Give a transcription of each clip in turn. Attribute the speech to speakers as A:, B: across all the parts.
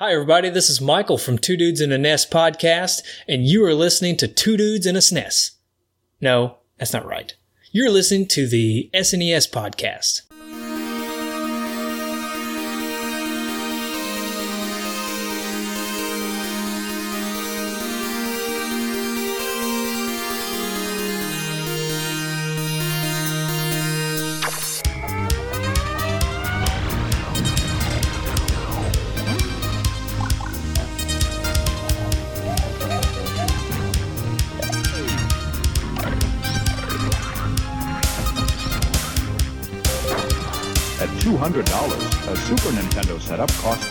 A: Hi, everybody. This is Michael from Two Dudes in a Nest podcast, and you are listening to Two Dudes in a SNES. No, that's not right. You're listening to the SNES podcast.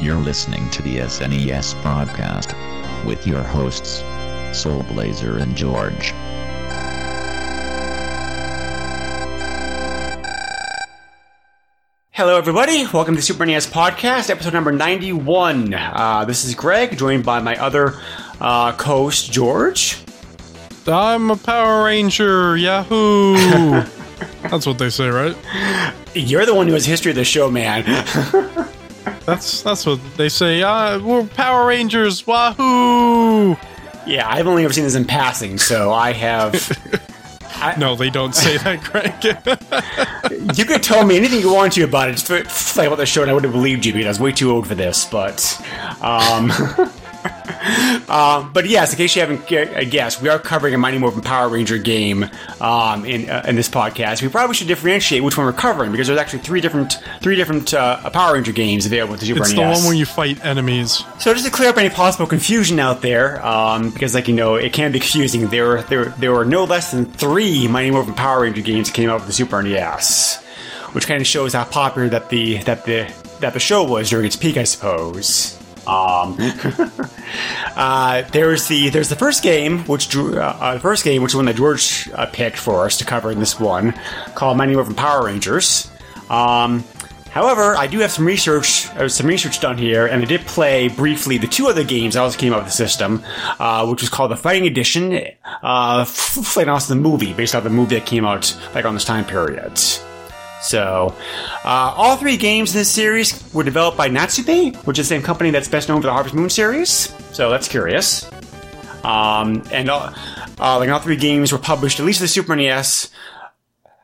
B: You're listening to the SNES broadcast with your hosts, Soul Blazer and George.
C: Hello, everybody. Welcome to Super NES Podcast, episode number 91. Uh, this is Greg, joined by my other uh, co host, George.
D: I'm a Power Ranger, Yahoo! That's what they say, right?
C: You're the one who has history of the show, man.
D: That's that's what they say. Uh, we're Power Rangers, wahoo!
C: yeah, I've only ever seen this in passing, so I have.
D: No, they don't say that, Greg.
C: You could tell me anything you want to about it, just like about the show, and I would have believed you because I was way too old for this. But, um, um, but yes, in case you haven't uh, guessed, we are covering a Mighty Morphin Power Ranger game um, in uh, in this podcast. We probably should differentiate which one we're covering because there's actually three different three different uh, Power Ranger games available to Super
D: it's
C: NES.
D: the one where you fight enemies.
C: So just to clear up any possible confusion out there, um, because like you know, it can be confusing. There were there there were no less than three Mighty Morphin Power Ranger games that came out with the Super NES, which kind of shows how popular that the that the that the show was during its peak, I suppose. Um, uh, there's the there's the first game, which Drew, uh, uh, the first game, which is one that George uh, picked for us to cover in this one, called Mighty Morphin Power Rangers. Um, However, I do have some research, uh, some research done here, and I did play briefly the two other games that also came out with the system, uh, which was called the Fighting Edition, uh, and also the movie, based off the movie that came out like on this time period. So, uh, all three games in this series were developed by Natsume, which is the same company that's best known for the Harvest Moon series. So that's curious. Um, and all, uh, like all three games were published, at least for the Super NES,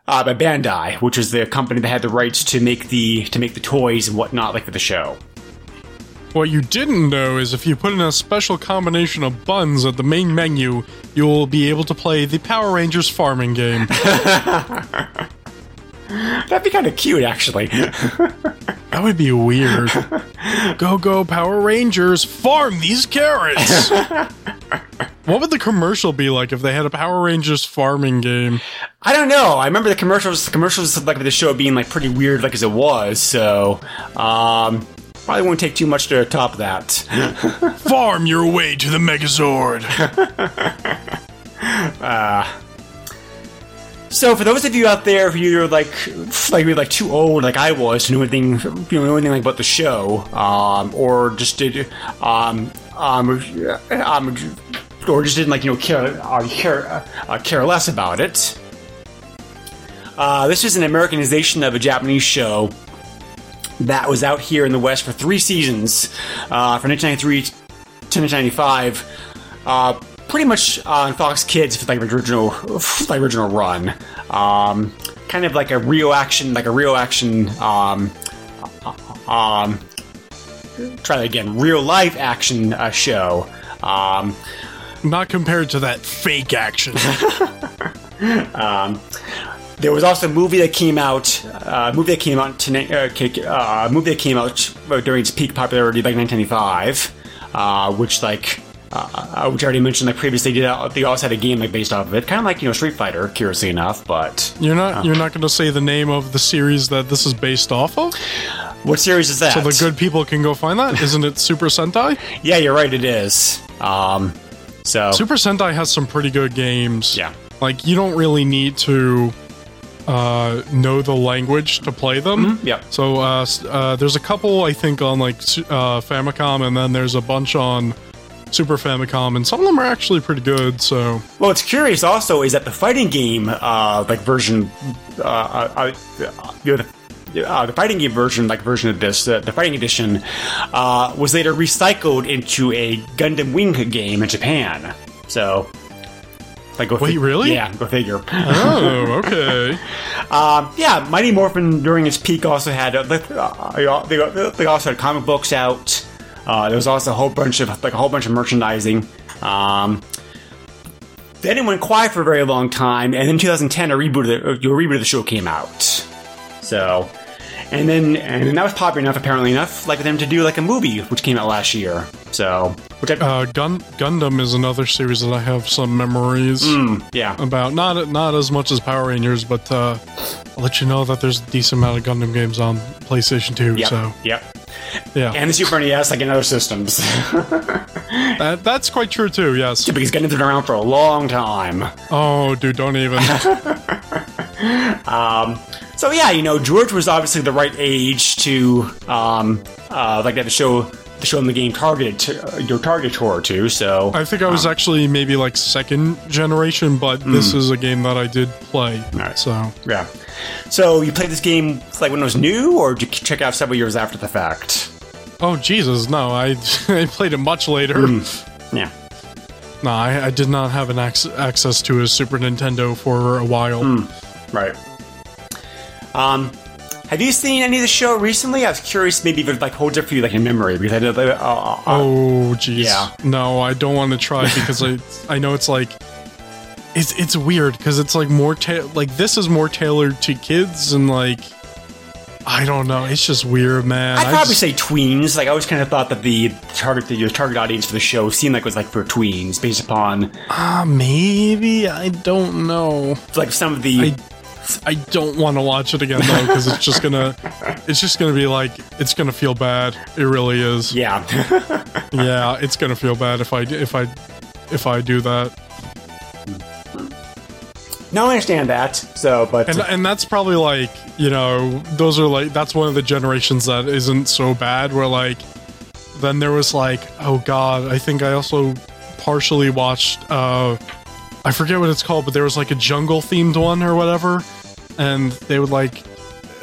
C: uh, by Bandai, which is the company that had the rights to make the to make the toys and whatnot, like for the show.
D: What you didn't know is if you put in a special combination of buns at the main menu, you'll be able to play the Power Rangers farming game.
C: That'd be kind of cute, actually.
D: That would be weird. go, go, Power Rangers, farm these carrots! what would the commercial be like if they had a Power Rangers farming game?
C: I don't know. I remember the commercials. the Commercials like the show being like pretty weird, like as it was. So, um, probably won't take too much to top that.
D: Farm your way to the Megazord!
C: So, for those of you out there who are like, like you're like too old, like I was, to know anything, you know, anything like about the show, um, or just did, um, um, um, or just didn't like you know care uh, care uh, care less about it. Uh, this is an Americanization of a Japanese show that was out here in the West for three seasons, uh, from 1993 to 1995. Uh, pretty much on Fox Kids for like the original, like original run. Um, kind of like a real action, like a real action. Um, um, try that again. Real life action uh, show. Um,
D: Not compared to that fake action.
C: um, There was also a movie that came out, uh, movie that came out, to, uh, uh, movie that came out during its peak popularity, like 1995, uh, which like, uh, uh, which I already mentioned, like previously, did uh, they also had a game like based off of it, kind of like you know Street Fighter, curiously enough, but
D: You're not you're not going to say the name of the series that this is based off of?
C: What series is that?
D: So the good people can go find that. Isn't it Super Sentai?
C: Yeah, you're right. It is. Um, so
D: Super Sentai has some pretty good games.
C: Yeah.
D: Like you don't really need to uh, know the language to play them.
C: Yep.
D: So uh, uh, there's a couple I think on like uh, Famicom, and then there's a bunch on Super Famicom, and some of them are actually pretty good. So
C: Well, what's curious also is that the fighting game, uh, like version, uh, you know, the, uh, the fighting game version, like version of this, uh, the fighting edition, uh, was later recycled into a Gundam Wing game in Japan. So, like, go
D: Wait, really?
C: Yeah, go figure.
D: oh, okay.
C: Um, yeah, Mighty Morphin during its peak also had uh, uh, they, they also had comic books out. Uh, there was also a whole bunch of like a whole bunch of merchandising. Um, then it went quiet for a very long time, and in 2010, a reboot of the, a reboot of the show came out. So, and then and then that was popular enough, apparently enough, like for them to do like a movie, which came out last year. So, which I,
D: Uh, Gun Gundam is another series that I have some memories
C: yeah,
D: about. Not not as much as Power Rangers, but uh, I'll let you know that there's a decent amount of Gundam games on PlayStation 2.
C: yep,
D: So
C: yep,
D: yeah,
C: and the Super NES, like in other systems,
D: that, that's quite true too. Yes.
C: because Gundam's been around for a long time.
D: Oh, dude, don't even.
C: um, So yeah, you know, George was obviously the right age to um uh like the show the show in the game targeted to, uh, your target toward to. So
D: I think I was actually maybe like second generation, but this is a game that I did play.
C: Alright.
D: So
C: yeah. So you played this game like when it was new, or did you check out several years after the fact?
D: Oh Jesus, no! I I played it much later.
C: Yeah.
D: No, I, I did not have an ac- access to a Super Nintendo for a while.
C: Right. Um. Have you seen any of the show recently? I was curious, maybe if it like holds up for you like in memory because I did. Uh, uh, uh,
D: Oh jeez,
C: Yeah.
D: no, I don't want to try because I I know it's like it's it's weird because it's like more ta- like this is more tailored to kids and like I don't know, it's just weird, man.
C: I'd
D: I
C: probably
D: just-
C: say tweens. Like I always kind of thought that the target, the, your target audience for the show seemed like it was like for tweens, based upon
D: Ah, maybe I don't know.
C: like some of the.
D: I I don't want to watch it again though because it's just gonna it's just gonna be like it's gonna feel bad. It really is.
C: yeah.
D: Yeah, it's gonna feel bad if I if I if I do that.
C: No, I understand that. So, but
D: And and that's probably like you know those are like that's one of the generations that isn't so bad. Where like then there was like oh god, I think I also partially watched uh I forget what it's called, but there was like a jungle themed one or whatever, and they would like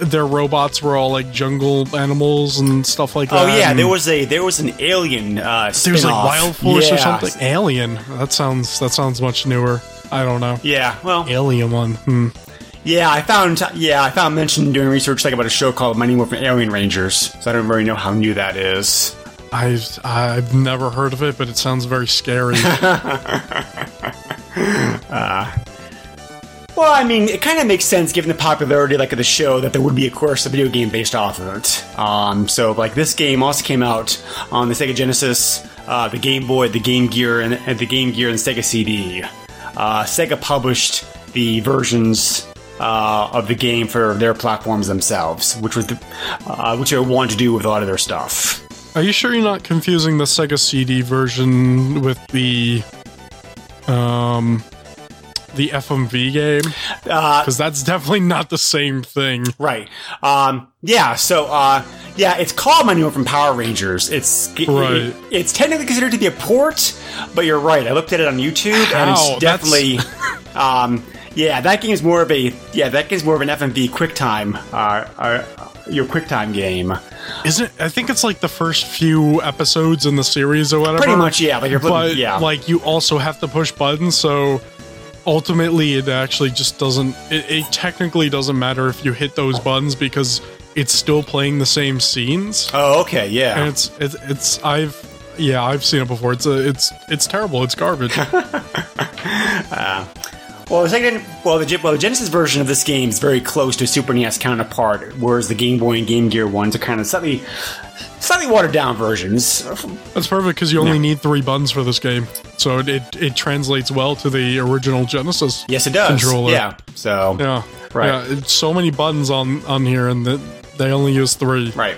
D: their robots were all like jungle animals and stuff like that.
C: oh yeah,
D: and
C: there was a there was an alien. Uh,
D: there was like. Wild Force or something. Alien. That sounds that sounds much newer. I don't know.
C: Yeah, well,
D: Alien one. Hmm.
C: yeah, I found yeah I found mentioned doing research like about a show called Mighty Morphin Alien Rangers. So I don't really know how new that is.
D: I've I've never heard of it, but it sounds very scary.
C: Well, I mean, it kind of makes sense given the popularity like of the show that there would be, of course, a video game based off of it. Um, so like this game also came out on the Sega Genesis, uh, the Game Boy, the Game Gear, and, and the Game Gear and Sega CD. Uh, Sega published the versions uh, of the game for their platforms themselves, which was the, uh, which they wanted to do with a lot of their stuff.
D: Are you sure you're not confusing the Sega CD version with the um the FMV game?
C: Uh,
D: Because that's definitely not the same thing.
C: Right. Um, yeah. So, uh, yeah, it's called Manual from Power Rangers. It's
D: Right.
C: it's technically considered to be a port, but you're right. I looked at it on YouTube, and it's definitely. um, yeah, that game is more of a yeah, that game is more of an FMV QuickTime, uh, uh, your QuickTime game.
D: Isn't I think it's like the first few episodes in the series or whatever.
C: Pretty much, yeah. Like you're
D: But
C: yeah,
D: like you also have to push buttons, so ultimately it actually just doesn't it, it technically doesn't matter if you hit those buttons because it's still playing the same scenes.
C: oh, okay,
D: and
C: yeah.
D: it's it's it's I've yeah I've seen it before. It's a it's it's terrible. It's garbage. Ah.
C: Well, the second, well, the, well, the Genesis version of this game is very close to a Super NES counterpart, whereas the Game Boy and Game Gear ones are kind of slightly, slightly watered down versions.
D: That's perfect because you only
C: Yeah.
D: need three buttons for this game, so it, it it translates well to the original Genesis.
C: Yes, it does.
D: Controller.
C: Yeah. So.
D: Yeah.
C: Right.
D: Yeah. It's so many buttons on on here, and that they only use three.
C: Right.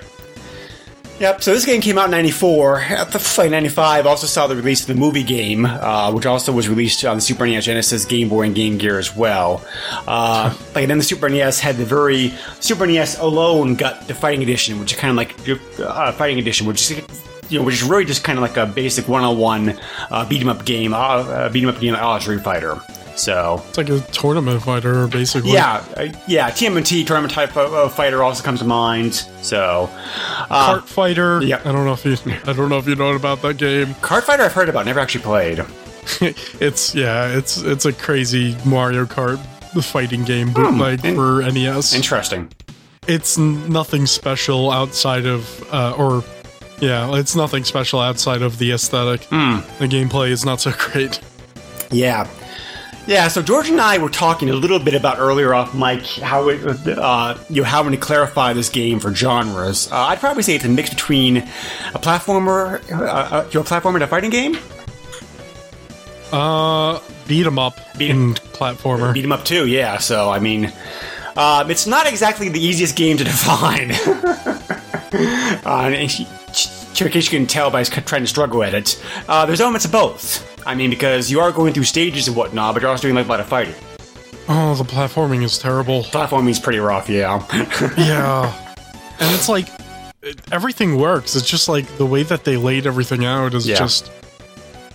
C: Yep. So this game came out in '94. At the like '95, also saw the release of the movie game, uh, which also was released on the Super NES, Genesis, Game Boy, and Game Gear as well. Uh, like and then the Super NES had the very Super NES alone got the Fighting Edition, which is kind of like uh, Fighting Edition, which is you know, which is really just kind of like a basic one-on-one uh, beat 'em up game, uh, uh, beat 'em up game like oh, Street Fighter. So
D: It's like a tournament fighter, basically.
C: yeah, uh, yeah, TMNT tournament type of, of fighter also comes to mind. So uh,
D: Kart Fighter.
C: yeah.
D: I don't know if you. I don't know if you know about that game.
C: Kart Fighter I've heard about, never actually played.
D: it's yeah, it's it's a crazy Mario Kart fighting game bootleg
C: Hmm,
D: for NES.
C: Interesting.
D: it's nothing special outside of uh, or yeah, it's nothing special outside of the aesthetic.
C: Hmm.
D: The gameplay is not so great.
C: Yeah. Yeah, so George and I were talking a little bit about earlier off mic how it, uh, you know, how to clarify this game for genres. Uh, I'd probably say it's a mix between a platformer, uh, uh, your platformer and a fighting game.
D: Uh, beat 'em up
C: Beat 'em-
D: and platformer.
C: Beat 'em up too, yeah. So I mean, um, it's not exactly the easiest game to define. uh, and in case you can tell by trying to struggle at it, uh, there's elements of both. I mean, because you are going through stages and whatnot, but you're also doing like a lot of fighting.
D: oh, the platforming is terrible.
C: Platforming's pretty rough, yeah.
D: yeah, and it's like it- everything works. It's just like the way that they laid everything out is
C: Yeah.
D: just.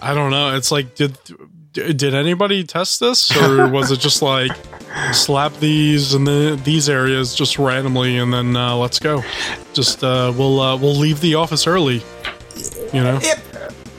D: I don't know. It's like did did anybody test this or was it just like slap these and the these areas just randomly and then uh, let's go. Just uh, we'll uh, we'll leave the office early. You know.
C: it,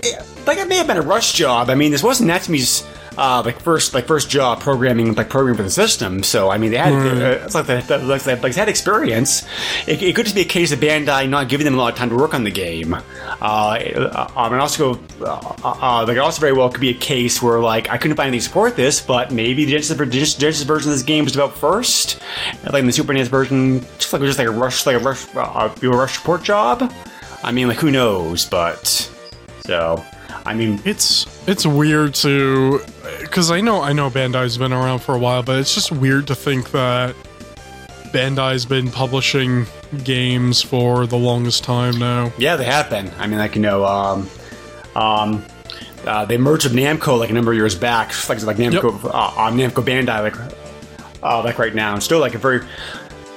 C: it, like it may have been a rush job. I mean, this wasn't Natsume's uh, like first like first job programming like programming for the system. So I mean, they had uh, it's like they, like, they, like they had experience. It, it could just be a case of Bandai not giving them a lot of time to work on the game. Uh, uh, um, and also, uh, uh, like also very well could be a case where like I couldn't find anything to support this, but maybe the Genesis, Genesis, version of this game was developed first, like in the Super NES version, just like it was just like a rush, like a rush, uh, a rush support job. I mean, like who knows? But so, I mean,
D: It's it's weird to because I know I know Bandai's been around for a while, but it's just weird to think that Bandai's been publishing games for the longest time now.
C: yeah, they have been. I mean, like you know, um, um, uh, they merged with Namco like a number of years back, like like Namco, uh, uh, Namco Bandai, like uh, like right now, and still like a very.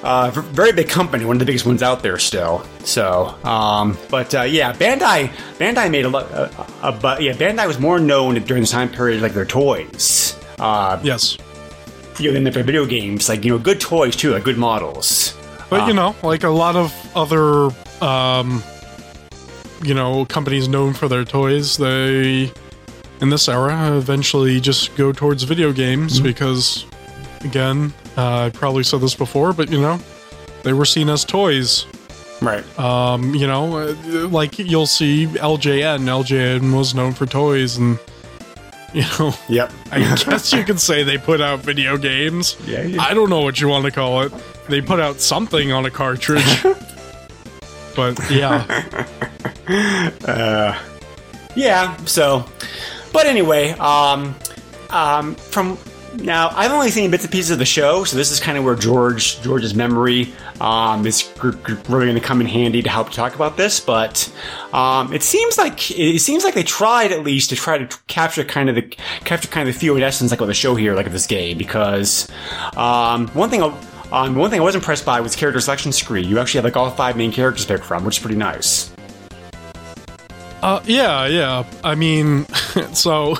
C: Uh, very big company, one of the biggest ones out there still. So, um, but uh, yeah, Bandai, Bandai made a lot. Uh, uh, but yeah, Bandai was more known during this time period, like their toys. Uh,
D: Yes,
C: you know, than their video games, like you know, good toys too, like good models.
D: but you know, like a lot of other um, you know companies known for their toys, they in this era eventually just go towards video games because, again, uh, I probably said this before, but you know, they were seen as toys.
C: Right.
D: Um, you know, uh, like you'll see LJN. LJN was known for toys, and you know,
C: Yep.
D: I guess you could say they put out video games.
C: Yeah, yeah.
D: I don't know what you want to call it. They put out something on a cartridge. but yeah,
C: Yeah, so but anyway, um um from now I've only seen bits and pieces of the show, so this is kind of where George George's memory um is really going to come in handy to help talk about this, but um it seems like it seems like they tried at least to try to capture kind of the capture kind of the feel and essence like of the show here like of this game because um one thing I- um, one thing I was impressed by was character selection screen. You actually have like all five main characters to pick from, which is pretty nice.
D: uh, yeah, yeah. I mean, so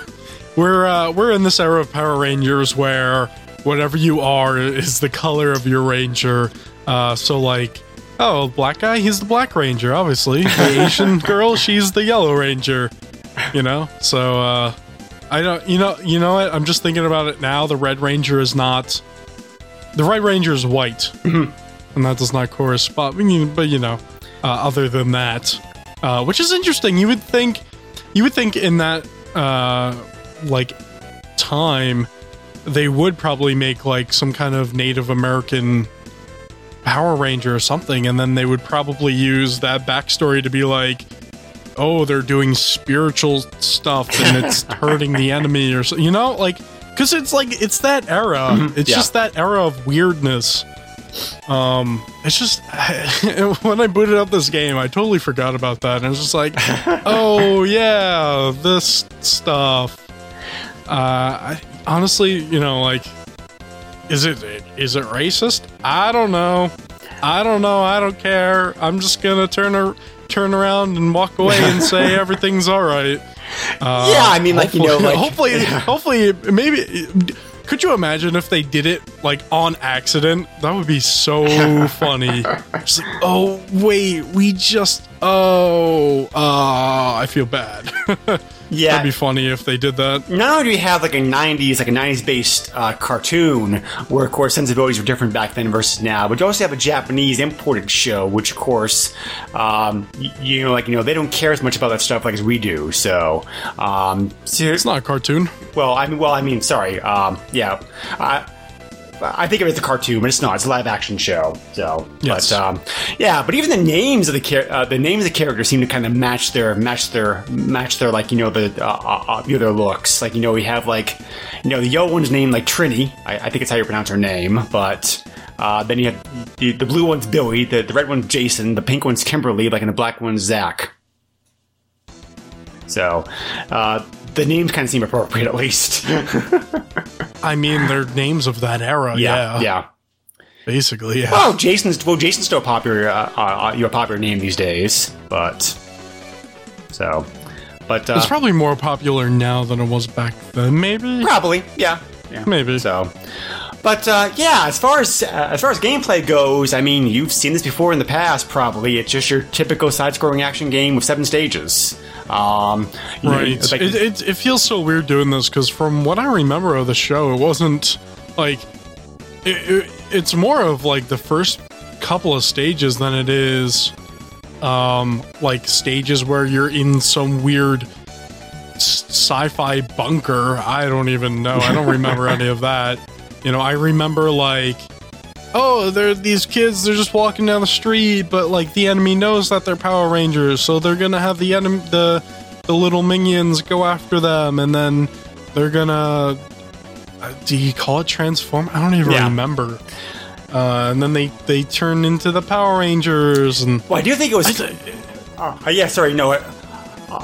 D: we're uh, we're in this era of Power Rangers where whatever you are is the color of your ranger. Uh, so like, oh, black guy, he's the black ranger. Obviously, the Asian girl, she's the yellow ranger. You know, so uh, I don't. You know, you know what? I'm just thinking about it now. The red ranger is not. The red ranger is white, and that does not correspond. But you know, uh, other than that, uh, which is interesting. You would think, you would think in that uh, like time, they would probably make like some kind of Native American Power Ranger or something, and then they would probably use that backstory to be like, oh, they're doing spiritual stuff and it's hurting the enemy or so, you know, like because it's like it's that era. It's
C: Yeah.
D: just that era of weirdness Um, it's just when I booted up this game, I totally forgot about that, and it's just like, oh yeah, this stuff. Uh, I, honestly, you know, like, is it is it racist? I don't know. I don't know. I don't care. I'm just gonna turn ar- turn around and walk away and say everything's all right. Uh,
C: yeah, I mean, like you know, like
D: hopefully, hopefully, maybe. Could you imagine if they did it like on accident? That would be so funny. Like, oh wait, we just oh, uh, I feel bad.
C: yeah,
D: That'd be funny if they did that.
C: not only do we have like a 90s like a 90s based uh, cartoon where of course sensibilities were different back then versus now but you also have a japanese imported show which of course um, y- you know like you know they don't care as much about that stuff like as we do so um so-
D: It's not a cartoon.
C: well i mean well i mean sorry um yeah i I think it as a cartoon, but it's not. It's a live action show. So,
D: Yes.
C: but um, yeah, but even the names of the char- uh, the names of the characters seem to kind of match their match their match their like you know the uh, uh, uh, you know, their looks. Like you know we have like you know the yellow one's named like Trini. I, I think it's how you pronounce her name. But uh, then you have the, the blue one's Billy, the, the red one's Jason, the pink one's Kimberly, like and the black one's Zach. So uh, the names kind of seem appropriate at least.
D: I mean, they're names of that era. Yeah,
C: yeah.
D: basically. Yeah.
C: Well, Jason's well, Jason's still a popular, uh, uh, uh, your popular name these days, but so, but uh,
D: It's probably more popular now than it was back then. Maybe.
C: probably, yeah, yeah,
D: Maybe.
C: so. But uh, yeah, as far as uh, as far as gameplay goes, I mean, you've seen this before in the past. Probably, it's just your typical side-scrolling action game with seven stages. Um, you know,
D: Right.
C: like-
D: it, it, it feels so weird doing this because from what I remember of the show, it wasn't like it, it, it's more of like the first couple of stages than it is um like stages where you're in some weird sci-fi bunker. I don't even know. I don't remember any of that. You know, I remember like oh, they're these kids. They're just walking down the street, but like the enemy knows that they're Power Rangers, so they're gonna have the enemy, the the little minions go after them, and then they're gonna. Uh, do you call it transform? I don't even
C: Yeah.
D: remember. Uh, and then they they turn into the Power Rangers, and
C: well, I do think it was. Uh, yeah, sorry, no.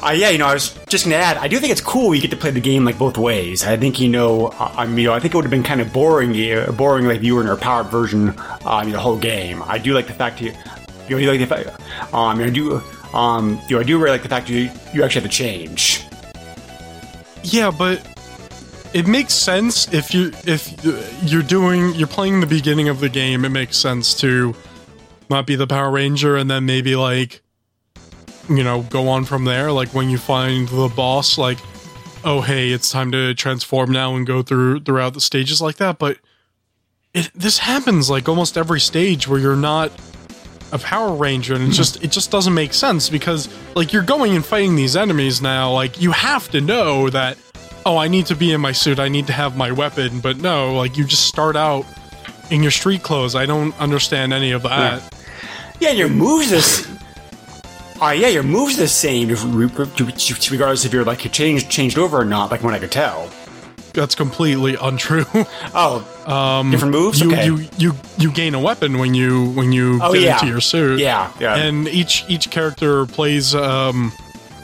C: Uh, yeah, you know, I was just gonna add. I do think it's cool you get to play the game like both ways. I think you know, I mean, you know, I think it would have been kind of boring, boring like you were in a powered version. I mean, the whole game. I do like the fact you, you know, you like the fact. Um, I do. Um, you know, I do really like the fact you you actually have to change.
D: yeah, but it makes sense if you if you're doing you're playing the beginning of the game. It makes sense to not be the Power Ranger, and then maybe like you know go on from there. Like when you find the boss, like oh hey, it's time to transform now and go through throughout the stages like that. But it this happens like almost every stage where you're not a Power Ranger, and it hmm. just it just doesn't make sense because like you're going and fighting these enemies now. Like you have to know that oh I need to be in my suit, I need to have my weapon. But no, like you just start out in your street clothes. I don't understand any of that.
C: Yeah, your moves is. Uh, yeah, your moves the same, regardless if you're like changed changed over or not. Like when I could tell.
D: That's completely untrue.
C: Oh, um, different moves.
D: you
C: okay.
D: you you you gain a weapon when you when you
C: Oh,
D: get
C: yeah.
D: into your suit.
C: Yeah, yeah.
D: And each each character plays um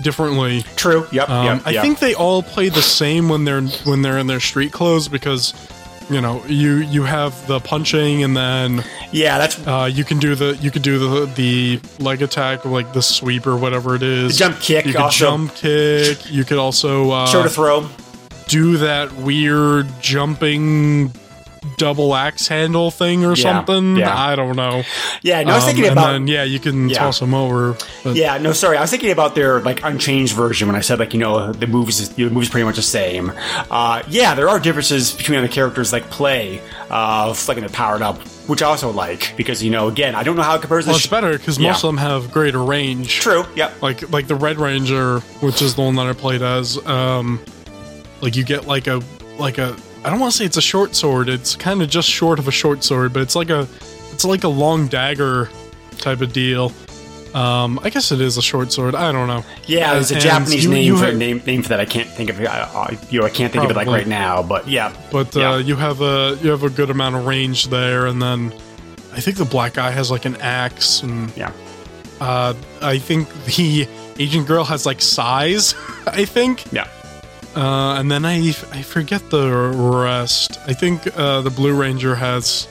D: differently.
C: True. Yep.
D: Um,
C: yep.
D: I
C: yep.
D: think they all play the same when they're when they're in their street clothes because you know you you have the punching and then
C: Yeah, that's
D: uh, you can do the you can do the the leg attack or like the sweep or whatever it is.
C: Jump kick
D: You could
C: also.
D: jump kick. You could also uh,
C: shoulder throw.
D: do that weird jumping double axe handle thing or
C: Yeah,
D: something.
C: yeah.
D: I don't know.
C: Yeah, no, I was
D: Um,
C: thinking about.
D: then, yeah, you can
C: Yeah.
D: toss them over. But
C: Yeah, no, sorry. I was thinking about their like unchanged version when I said like you know the moves the moves pretty much the same. Uh, yeah, there are differences between the characters like play uh, like they're powered up, which I also like because you know again I don't know how it compares.
D: well, it's
C: sh-
D: better because
C: Yeah.
D: most of them have greater range.
C: True. Yep.
D: Like like the Red Ranger, which is the one that I played as. Um, like you get like a like a I don't want to say it's a short sword. It's kind of just short of a short sword, but it's like a it's like a long dagger type of deal. Um, I guess it is a short sword. I don't know.
C: Yeah, there's a Japanese
D: you-
C: name
D: you
C: for
D: have-
C: name name for that. I can't think of. it. I, I, you know, I can't think of it like right now. But yeah,
D: but
C: Yeah.
D: uh, you have a you have a good amount of range there, and then I think the black guy has like an axe, and
C: Yeah.
D: uh, I think the Asian girl has like size. I think,
C: Yeah.
D: Uh, and then I I forget the rest. I think uh, the Blue Ranger has.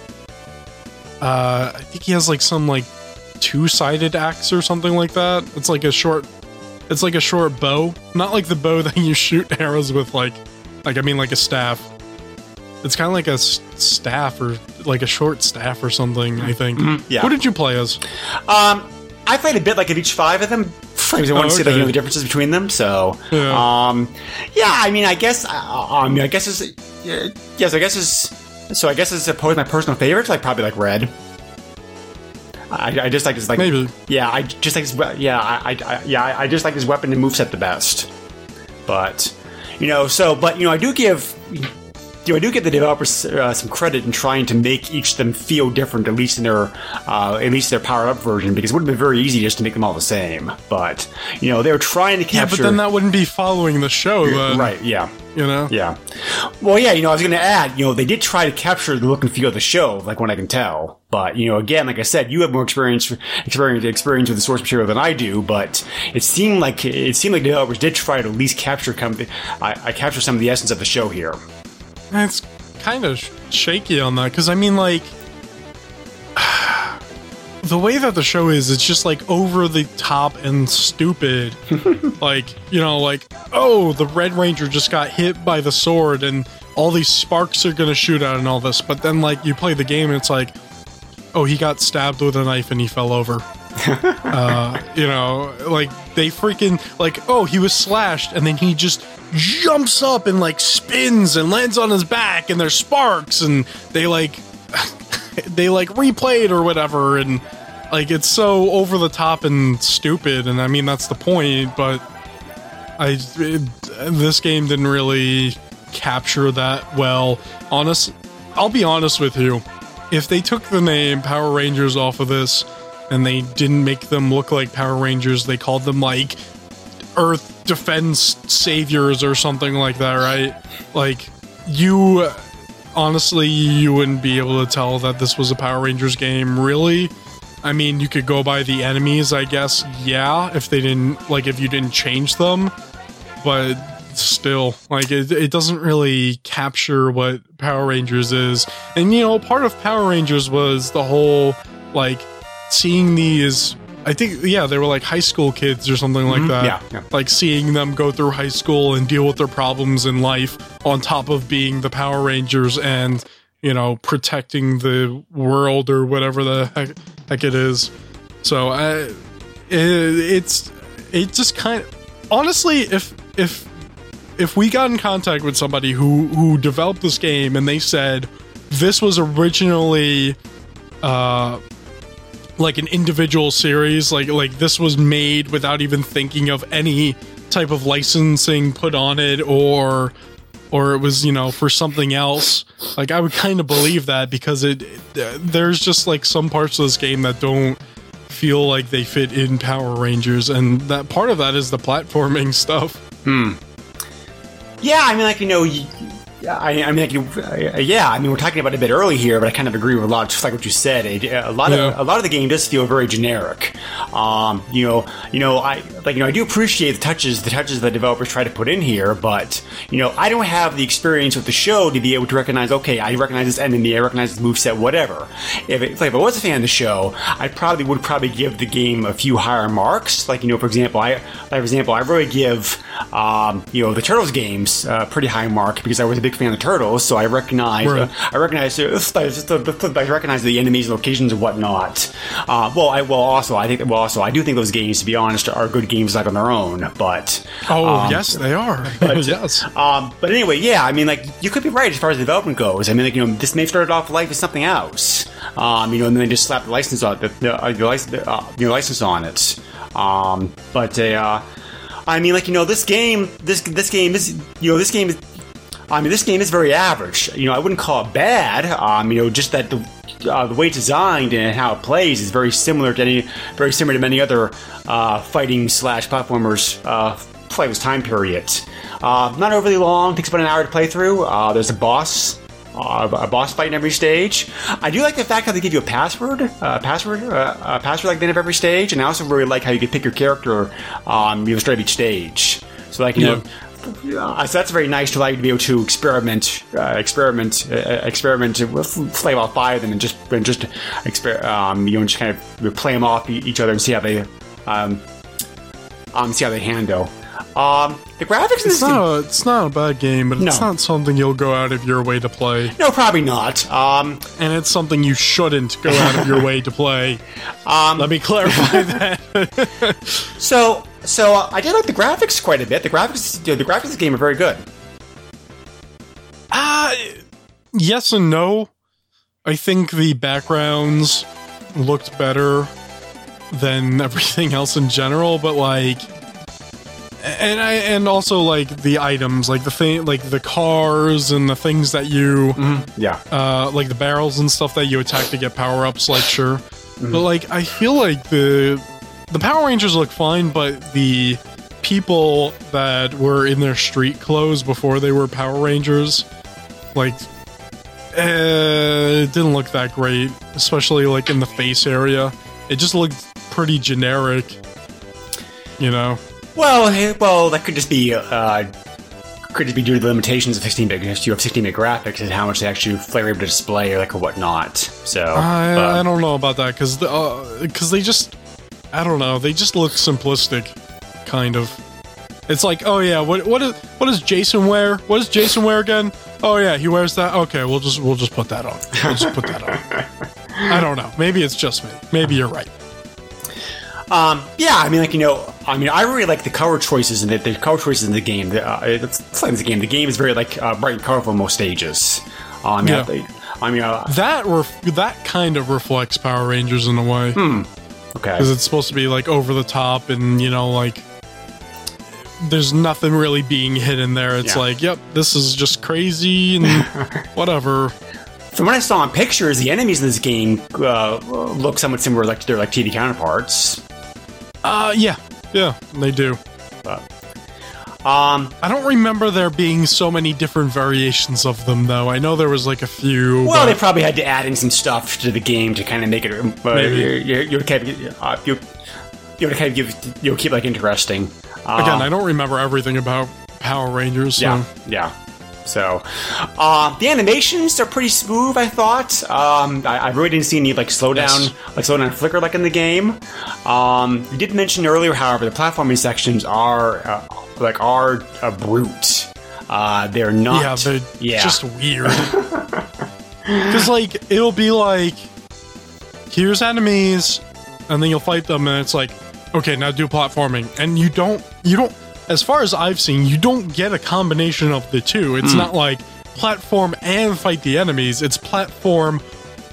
D: Uh, I think he has like some like two-sided axe or something like that. It's like a short. It's like a short bow, not like the bow that you shoot arrows with. Like, like I mean, like a staff. It's kind of like a s- staff or like a short staff or something. I think.
C: yeah.
D: Who did you play as?
C: Um, I played a bit like of each five of them. I want
D: Oh,
C: to see like, you know, the differences between them. So,
D: Yeah.
C: um, yeah. I mean, I guess. Uh, I mean, I guess it's. Uh, yes, I guess it's. So I guess it's opposed my personal favorites. Like probably like red. I, I just like his like
D: Maybe.
C: yeah I just like his yeah I, I, yeah I- I just like his weapon and moveset the best, but you know so but you know I do give know, I do give the developers uh, some credit in trying to make each of them feel different, at least in their, uh, at least their power up version, because it would have been very easy just to make them all the same. But you know, they were trying to capture.
D: Yeah, but then that wouldn't be following the show, then.
C: right? Yeah,
D: You know?
C: yeah. Well, yeah. You know, I was going to add. You know, they did try to capture the look and feel of the show, like when I can tell. But you know, again, like I said, you have more experience, experience, experience with the source material than I do. But it seemed like it seemed like the developers did try to at least capture, come, I, I capture some of the essence of the show here.
D: It's kind of shaky on that, because I mean, like. The way that the show is, it's just like over the top and stupid. like, you know, like, oh, the Red Ranger just got hit by the sword and all these sparks are going to shoot out and all this. But then, like, you play the game and it's like, oh, he got stabbed with a knife and he fell over. uh, you know, like they freaking like, oh, he was slashed, and then he just jumps up and like spins and lands on his back, and there's sparks, and they like they like replayed or whatever, and like it's so over the top and stupid, and I mean that's the point, but I it, this game didn't really capture that well. Honest, I'll be honest with you. If they took the name Power Rangers off of this and they didn't make them look like Power Rangers, they called them like Earth Defense Saviors or something like that, right? Like you honestly you wouldn't be able to tell that this was a Power Rangers game, really. I mean, you could go by the enemies, I guess. Yeah, if they didn't like if you didn't change them, but still, like it, it doesn't really capture what Power Rangers is. And you know, part of Power Rangers was the whole like seeing these. I think yeah, they were like high school kids or something like that.
C: yeah, yeah.
D: Like seeing them go through high school and deal with their problems in life on top of being the Power Rangers and you know protecting the world or whatever the heck, heck it is. So I, it, it's it just kind of honestly if if if we got in contact with somebody who who developed this game and they said this was originally uh like an individual series like like this was made without even thinking of any type of licensing put on it or or it was you know for something else like i would kind of believe that because it, it there's just like some parts of this game that don't feel like they fit in power rangers and that part of that is the platforming stuff Hmm.
C: Yeah, I mean, like you know, you, I, I mean, like you, uh, yeah, I mean, we're talking about it a bit early here, but I kind of agree with a lot, just like what you said. It, a lot
D: Yeah.
C: of a lot of the game does feel very generic. Um, you know, you know, I like you know, I do appreciate the touches, the touches that developers try to put in here, but you know, I don't have the experience with the show to be able to recognize. Okay, I recognize this enemy, I recognize this moveset, whatever. If, it, like, if I was a fan of the show, I probably would probably give the game a few higher marks. Like you know, for example, I, like, for example, I really give um, you know the Turtles games a pretty high mark because I was a big fan of the Turtles, so I recognize
D: Right.
C: uh, I recognize uh, I recognize the enemies, locations, and whatnot. Uh, well, I well also I think well also I do think those games, to be honest, are good games like on their own. But
D: oh
C: um,
D: yes they are yes
C: um, but anyway, yeah, I mean, like you could be right as far as development goes. I mean, like you know, this may have started off life as something else. Um, you know, and then they just slapped the license on the, the, uh, the, license, uh, your license on it. Um, but uh, I mean, like you know, this game, this this game is you know, this game is. I mean, this game is very average. You know, I wouldn't call it bad. Um, you know, just that the uh, the way it's designed and how it plays is very similar to any, very similar to many other uh, fighting slash platformers uh, play this time period. Uh, not overly long. Takes about an hour to play through. Uh, there's a boss uh, a boss fight in every stage. I do like the fact how they give you a password, uh, password, uh, a password like the end of every stage, and I also really like how you can pick your character um, you know, straight of each stage. So like you
D: Yeah.
C: know. Uh, so that's very nice to allow you to be able to experiment, uh, experiment, uh, experiment with play all five of them, and just and just exper- um, you know, just kind of play them off each other and see how they um, um, see how they handle. Um, the graphics in
D: It's
C: this game,
D: not, a, it's not a bad game, but it's
C: No.
D: not something you'll go out of your way to play.
C: no, probably not. Um,
D: And it's something you shouldn't go out of your way to play.
C: um,
D: Let me clarify that.
C: so so uh, I did like the graphics quite a bit. The graphics, you know, the graphics of the game are very good.
D: Uh, yes and no. I think the backgrounds looked better than everything else in general, but like and I and also like the items, like the thing like the cars and the things that you
C: Yeah,
D: uh like the barrels and stuff that you attack to get power-ups, like sure. But like I feel like the the Power Rangers look fine, but the people that were in their street clothes before they were Power Rangers, like, uh, it didn't look that great, especially like in the face area. It just looked pretty generic, you know.
C: Well, eh, well, that could just be uh, could just be due to the limitations of 16-bit. You have 16-bit graphics and how much they actually are able to display or like or whatnot. So
D: I,
C: but-
D: I don't know about that because because they just I don't know they just look simplistic, kind of. It's like oh yeah what what is what does Jason wear? What does Jason wear again? Oh yeah he wears that. Okay we'll just we'll just put that on. We'll just put that on. I don't know. Maybe it's just me. Maybe you're right.
C: Um, yeah, I mean, like you know, I mean, I really like the color choices and the, the color choices in the game. The, uh, it's it's like the game. The game is very like uh, bright and colorful in most stages. Um, I mean,
D: Yeah.
C: I, I mean, uh,
D: That ref- that kind of reflects Power Rangers in a way.
C: okay.
D: because it's supposed to be like over the top and you know like there's nothing really being hidden there it's
C: Yeah.
D: like yep this is just crazy and whatever
C: From what I saw in pictures, the enemies in this game uh, look somewhat similar, like to their like TV counterparts.
D: Uh yeah yeah they do
C: But, um,
D: i don't remember there being so many different variations of them though i know there was like a few
C: well, they probably had to add in some stuff to the game to kind of make it. Uh,
D: Maybe.
C: You, would kind of, uh, you, you would kind of give you would keep like interesting. Uh,
D: again i don't remember everything about power rangers so.
C: Yeah, yeah. So, uh, the animations are pretty smooth. I thought. Um, I, I really didn't see any like slowdown,
D: Yes.
C: like slowdown flicker like in the game. Um, you did mention earlier, however, the platforming sections are uh, like are a brute. Uh, they're not.
D: yeah they're
C: yeah.
D: just weird because like it'll be like here's enemies and then you'll fight them and it's like okay now do platforming and you don't you don't as far as i've seen you don't get a combination of the two it's hmm. not like platform and fight the enemies it's platform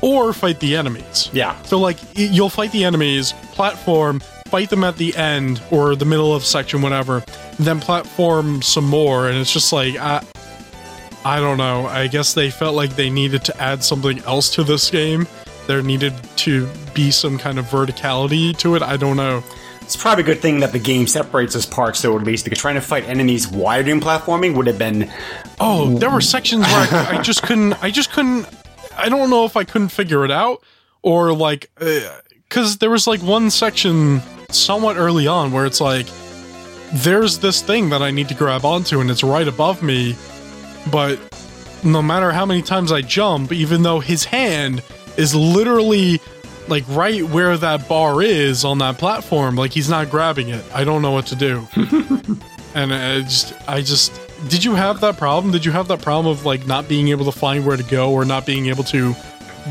D: or fight the enemies
C: yeah.
D: so like you'll fight the enemies, platform, fight them at the end or the middle of section, whatever, then platform some more, and it's just like I, I don't know. I guess they felt like they needed to add something else to this game. There needed to be some kind of verticality to it. I don't know.
C: It's probably a good thing that the game separates those parts, though, at least because trying to fight enemies while doing platforming would have been.
D: Oh, there were sections where I, I just couldn't. I just couldn't. I don't know if I couldn't figure it out or like uh, because there was like one section somewhat early on where it's like there's this thing that I need to grab onto and it's right above me, but no matter how many times I jump, even though his hand is literally like right where that bar is on that platform, like he's not grabbing it. I don't know what to do. and I just, I just, did you have that problem? Did you have that problem of like not being able to find where to go or not being able to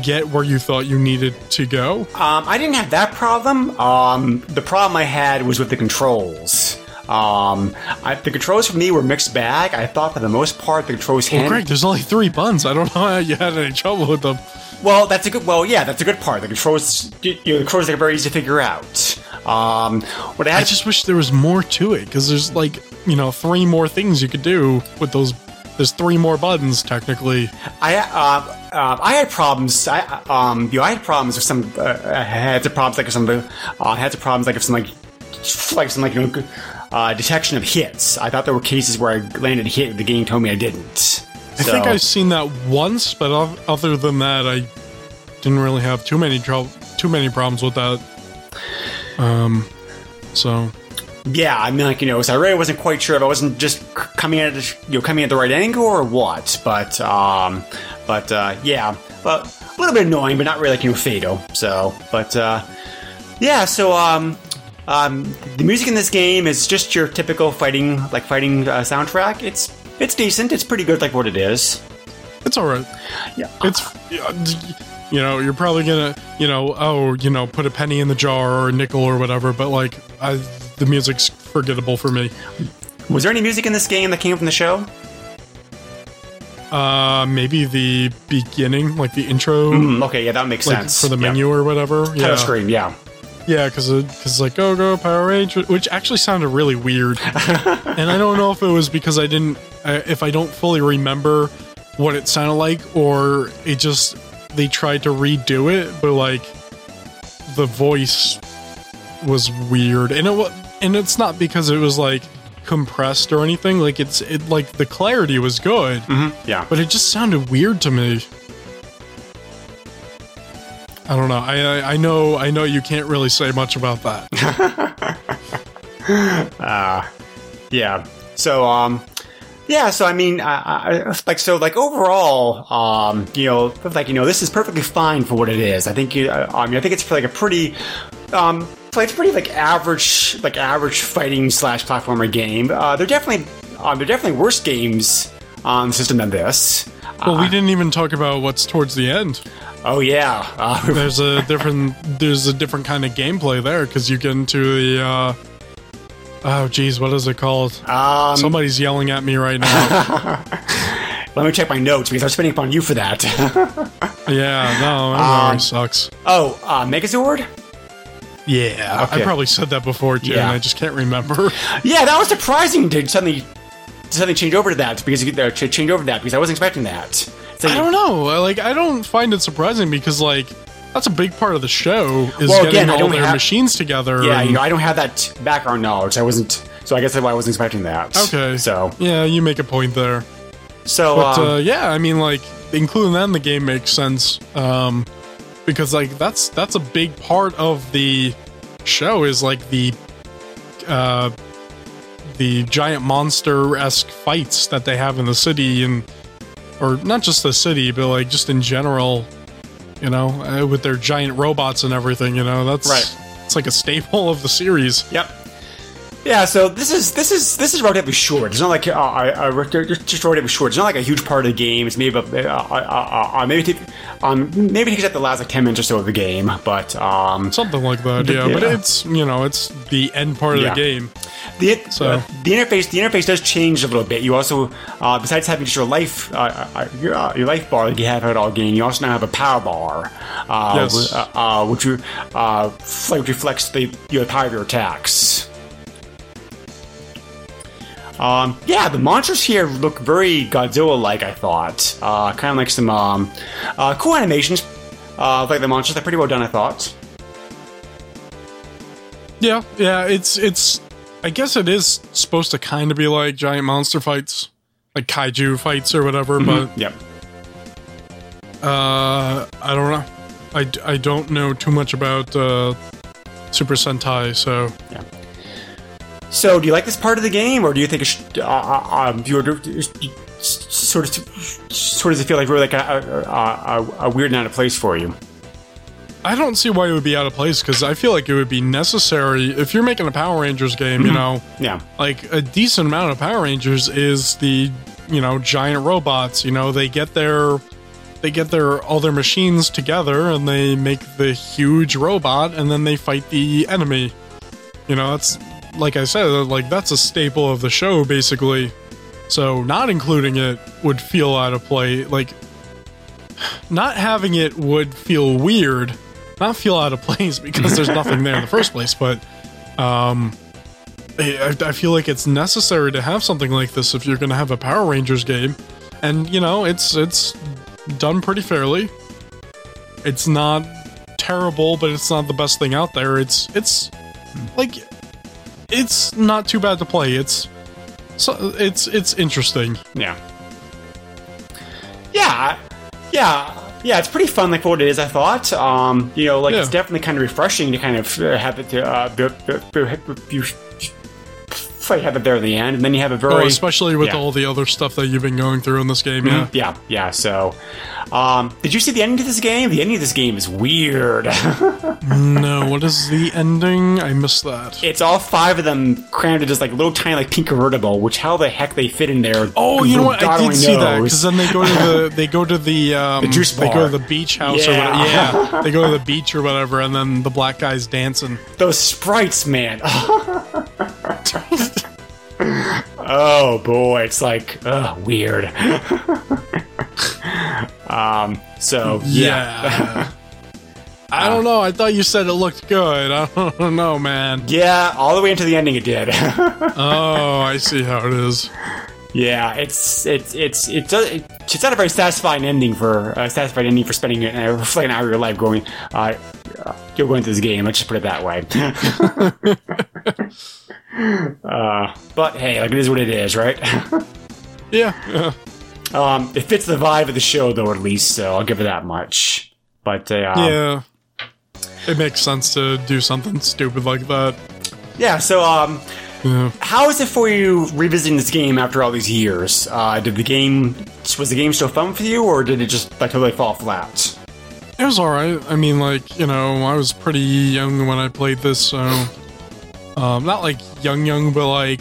D: get where you thought you needed to go?
C: Um, I didn't have that problem. Um, the problem I had was with the controls. Um, I, the controls for me were mixed bag. I thought for the most part the controls
D: Well,
C: hand-
D: Greg, there's only three buttons. I don't know how you had any trouble with them.
C: Well, that's a good. Well, yeah, that's a good part. The controls, you know, the controls are very easy to figure out. Um, what I
D: I just wish there was more to it because there's like you know three more things you could do with those. There's three more buttons technically.
C: I uh, uh, I had problems. I um, you know, I had problems with some. Uh, I had some problems like with some. Uh, I had some problems like if some like like some like you know uh, detection of hits. I thought there were cases where I landed a hit, the game told me I didn't.
D: I think I've seen that once, but other than that, I didn't really have too many trouble, too many problems with that. Um, so
C: Yeah, I mean, like you know, so I really wasn't quite sure if I wasn't just coming at it, you know, coming at the right angle or what. But, um, but uh, yeah, but a little bit annoying, but not really like you know fatal. So, but uh, yeah, so um, um, the music in this game is just your typical fighting, like fighting uh, soundtrack. It's it's decent. It's pretty good, like what it is.
D: it's all right.
C: Yeah,
D: It's you know you're probably gonna you know oh you know put a penny in the jar or a nickel or whatever, but like I, the music's forgettable for me.
C: was there any music in this game that came from the show?
D: Uh, maybe the beginning, like the intro,
C: Mm, okay, yeah, that makes
D: like
C: sense
D: for the
C: Yeah.
D: menu or whatever.
C: Title
D: Yeah,
C: screen, yeah.
D: Yeah, because because like go go Power Ranger, which actually sounded really weird, and I don't know if it was because I didn't, if I don't fully remember what it sounded like, or it just they tried to redo it, but like the voice was weird, and it and it's not because it was like compressed or anything. Like it's it like the clarity was good, mm-hmm.
C: Yeah.
D: but it just sounded weird to me. I don't know. I, I I know I know you can't really say much about that.
C: Yeah. So, um, yeah. So, I mean, I, I, like, so, like, overall, um, you know, like, you know, this is perfectly fine for what it is. I think, you, uh, I mean, I think it's like a pretty, um, so it's pretty like average, like average fighting slash platformer game. Uh, they're definitely, um, they're definitely worse games on the system than this.
D: Well, we didn't even talk about what's towards the end.
C: Oh yeah. Uh,
D: There's a different there's a different kind of gameplay there because you get into the uh, oh geez, what is it called?
C: um,
D: Somebody's yelling at me right now.
C: let me check my notes because I'm spending upon you for that.
D: yeah, no, that
C: Um,
D: always sucks.
C: oh, uh, Megazord.
D: Yeah,
C: okay.
D: I probably said that before too,
C: Yeah.
D: and I just can't remember.
C: Yeah, that was surprising to suddenly suddenly change over to that because you ch- change over to that because I wasn't expecting that. So
D: I don't know. Like, I don't find it surprising because like that's a big part of the show is
C: Well,
D: getting
C: again,
D: all their
C: have-
D: machines together.
C: Yeah,
D: and-
C: you know, I don't have that background knowledge. I wasn't, so I guess that's why I wasn't expecting that.
D: Okay.
C: So,
D: yeah, you make a point there.
C: so,
D: But
C: um,
D: uh, yeah, I mean, like including that in the game makes sense um, because like that's that's a big part of the show is like the uh, the giant monster esque fights that they have in the city and or not just the city, but like just in general, you know, uh, with their giant robots and everything. You know, that's
C: Right.
D: It's like a staple of the series.
C: yep. Yeah, so this is this is this is relatively short. It's not like uh, I, I, just relatively short. It's not like a huge part of the game. It's maybe about, uh, uh, uh, maybe take, um maybe takes up the last like ten minutes or so of the game, but um
D: Something like that, yeah. But it's you know, it's the end part of
C: Yeah.
D: the game.
C: The,
D: So-
C: uh, the interface the interface does change a little bit. You also uh, besides having just your life uh, uh, your, uh, your life bar that you have at all game, you also now have a power bar, uh,
D: Yes.
C: uh, uh, which you, uh, which reflects the your power of your attacks. Um, yeah, the monsters here look very Godzilla-like. I thought, uh, kind of like some um, uh, cool animations. Uh, like the monsters, they're pretty well done. I thought.
D: Yeah, yeah, it's it's I guess it is supposed to kind of be like giant monster fights, like kaiju fights or whatever,
C: Yep.
D: but uh I don't know. I, I don't know too much about uh Super Sentai, so yeah.
C: So, do you like this part of the game, or do you think it should, uh, uh, um, you would, sort of sort of does it feel like really like a, a, a, a weird and out of place for you?
D: I don't see why it would be out of place because I feel like it would be necessary if you're making a Power Rangers game, you mm-hmm. know,
C: Yeah.
D: like a decent amount of Power Rangers is the you know giant robots. You know they get their they get their all their machines together and they make the huge robot and then they fight the enemy. You know that's like I said, like that's a staple of the show basically. So not including it would feel out of play. Like not having it would feel weird, not feel out of place because there's nothing there in the first place. But um, I, I feel like it's necessary to have something like this if you're going to have a Power Rangers game, and you know it's it's done pretty fairly. It's not terrible, but it's not the best thing out there. It's it's like it's not too bad to play. It's so it's it's interesting.
C: Yeah. yeah, yeah. Yeah, it's pretty fun, like for what it is. I thought, um, you know, like it's definitely kind of refreshing to kind of uh, have it to uh, bu- you have it there at the end, and then you have a very
D: Oh, especially with
C: yeah.
D: all the other stuff that you've been going through in this game. Yeah.
C: Yeah, yeah. So, um, did you see the ending to this game? The ending of this game is weird.
D: No, what is the ending? I missed that.
C: it's all five of them crammed into this like little tiny like pink convertible. Which how the heck they fit in there?
D: Oh, you know what?
C: God
D: I did see that because then they go to the they go to the um,
C: The juice
D: They go to the beach house
C: Yeah.
D: or whatever. Yeah, they go to the beach or whatever, and then the black guy's dancing.
C: those sprites, man. Oh boy, it's like ugh, weird. um. So yeah.
D: Yeah. I don't know. I thought you said it looked good. I don't know, man.
C: Yeah, all the way into the ending, it did.
D: Oh, I see how it is.
C: Yeah, it's it's it's it does it's not a very satisfying ending for a satisfying ending for spending an hour, like an hour of your life going uh, uh you're going through this game. Let's just put it that way. uh, but hey, like it is what it is, right?
D: Yeah.
C: um, it fits the vibe of the show though, at least. So I'll give it that much. But uh,
D: Yeah. It makes sense to do something stupid like that.
C: yeah. So um,
D: Yeah.
C: how is it for you revisiting this game after all these years? Uh, did the game was the game still fun for you, or did it just like totally fall flat?
D: It was alright. I mean, like, you know, I was pretty young when I played this, so. Um, not like young, young, but like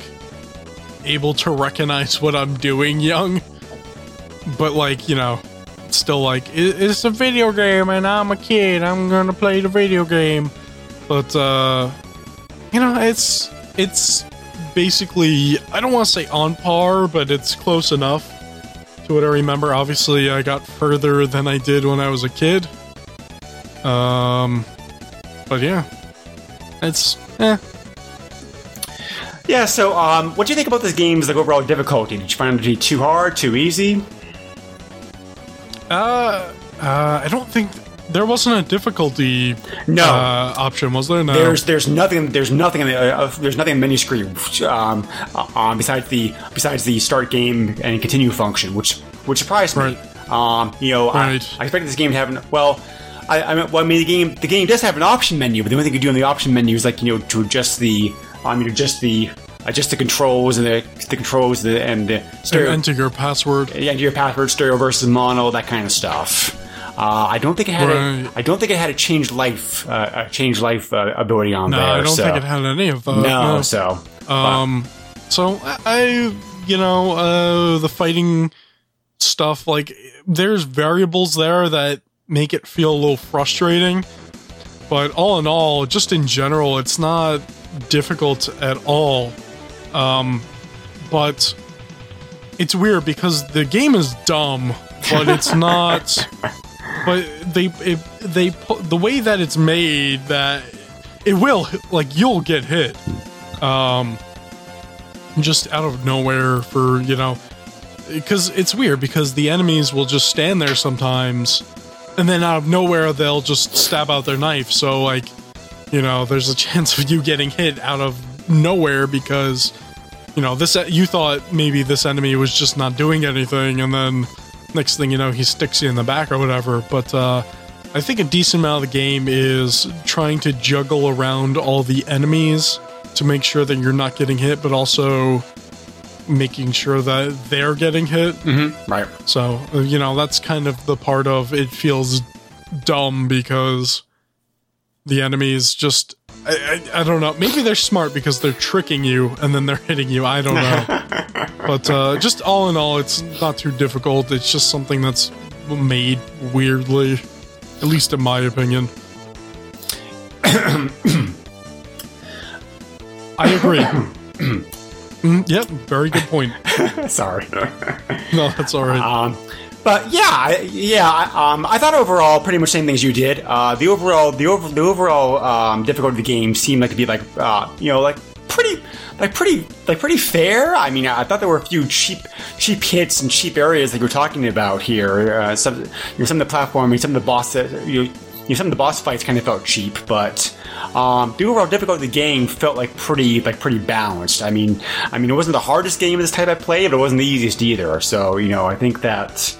D: able to recognize what I'm doing young. But, like, you know, still like, it's a video game and I'm a kid. I'm gonna play the video game. But, uh, you know, it's. It's basically. I don't want to say on par, but it's close enough to what I remember. Obviously, I got further than I did when I was a kid. Um, but yeah, it's eh.
C: Yeah, so um, what do you think about this game's like overall difficulty? Did you find it to be too hard, too easy?
D: Uh, uh, I don't think there wasn't a difficulty
C: No.
D: uh, option, was there? No.
C: There's there's nothing there's nothing in the uh, there's nothing in the menu screen um, uh, um, besides the besides the start game and continue function, which which surprised me. Um, you know, I,
D: Right.
C: I expected this game to have an well. I, I mean, well, I mean, the game the game does have an option menu, but the only thing you do in the option menu is like you know to adjust the I mean just the just the controls and the the controls and the, and the
D: And
C: stereo
D: enter your password.
C: yeah, your password, stereo versus mono, that kind of stuff. Uh, I don't think it had. A,
D: Right.
C: I don't think it had a change life, uh, a change life uh, ability on
D: No,
C: there.
D: I don't
C: so.
D: think it had any of that.
C: No, so
D: Um, so I, I- you know, uh, the fighting stuff, like, there's variables there that make it feel a little frustrating. But all in all, just in general, it's not difficult at all. Um, but it's weird because the game is dumb, but it's not. but they it, they the way that it's made that it will like you'll get hit um just out of nowhere for you know because it's weird because the enemies will just stand there sometimes and then out of nowhere they'll just stab out their knife so like you know there's a chance of you getting hit out of nowhere because you know this you thought maybe this enemy was just not doing anything and then next thing you know he sticks you in the back or whatever but uh I think a decent amount of the game is trying to juggle around all the enemies to make sure that you're not getting hit, but also making sure that they're getting hit.
C: right.
D: So, uh, you know, that's kind of the part of it feels dumb because the enemies just. I, I, I don't know. Maybe they're smart because they're tricking you and then they're hitting you. I don't know. but uh, just all in all, it's not too difficult. It's just something that's made weirdly, at least in my opinion. I agree. Mm, yep, very good point.
C: Sorry.
D: No, that's all right.
C: Um, but yeah, yeah. Um, I thought overall pretty much same things you did. Uh, the overall, the over, the overall um, difficulty of the game seemed like to be like, uh, you know, like pretty, like pretty, like pretty fair. I mean, I thought there were a few cheap, cheap hits and cheap areas that you were talking about here. Uh, some, you know, some of the platforming, some of the boss, uh, you, you know, some of the boss fights kind of felt cheap, but um, the overall difficulty of the game felt like pretty, like pretty balanced. I mean, I mean, it wasn't the hardest game of this type I played, but it wasn't the easiest either. So, you know, I think that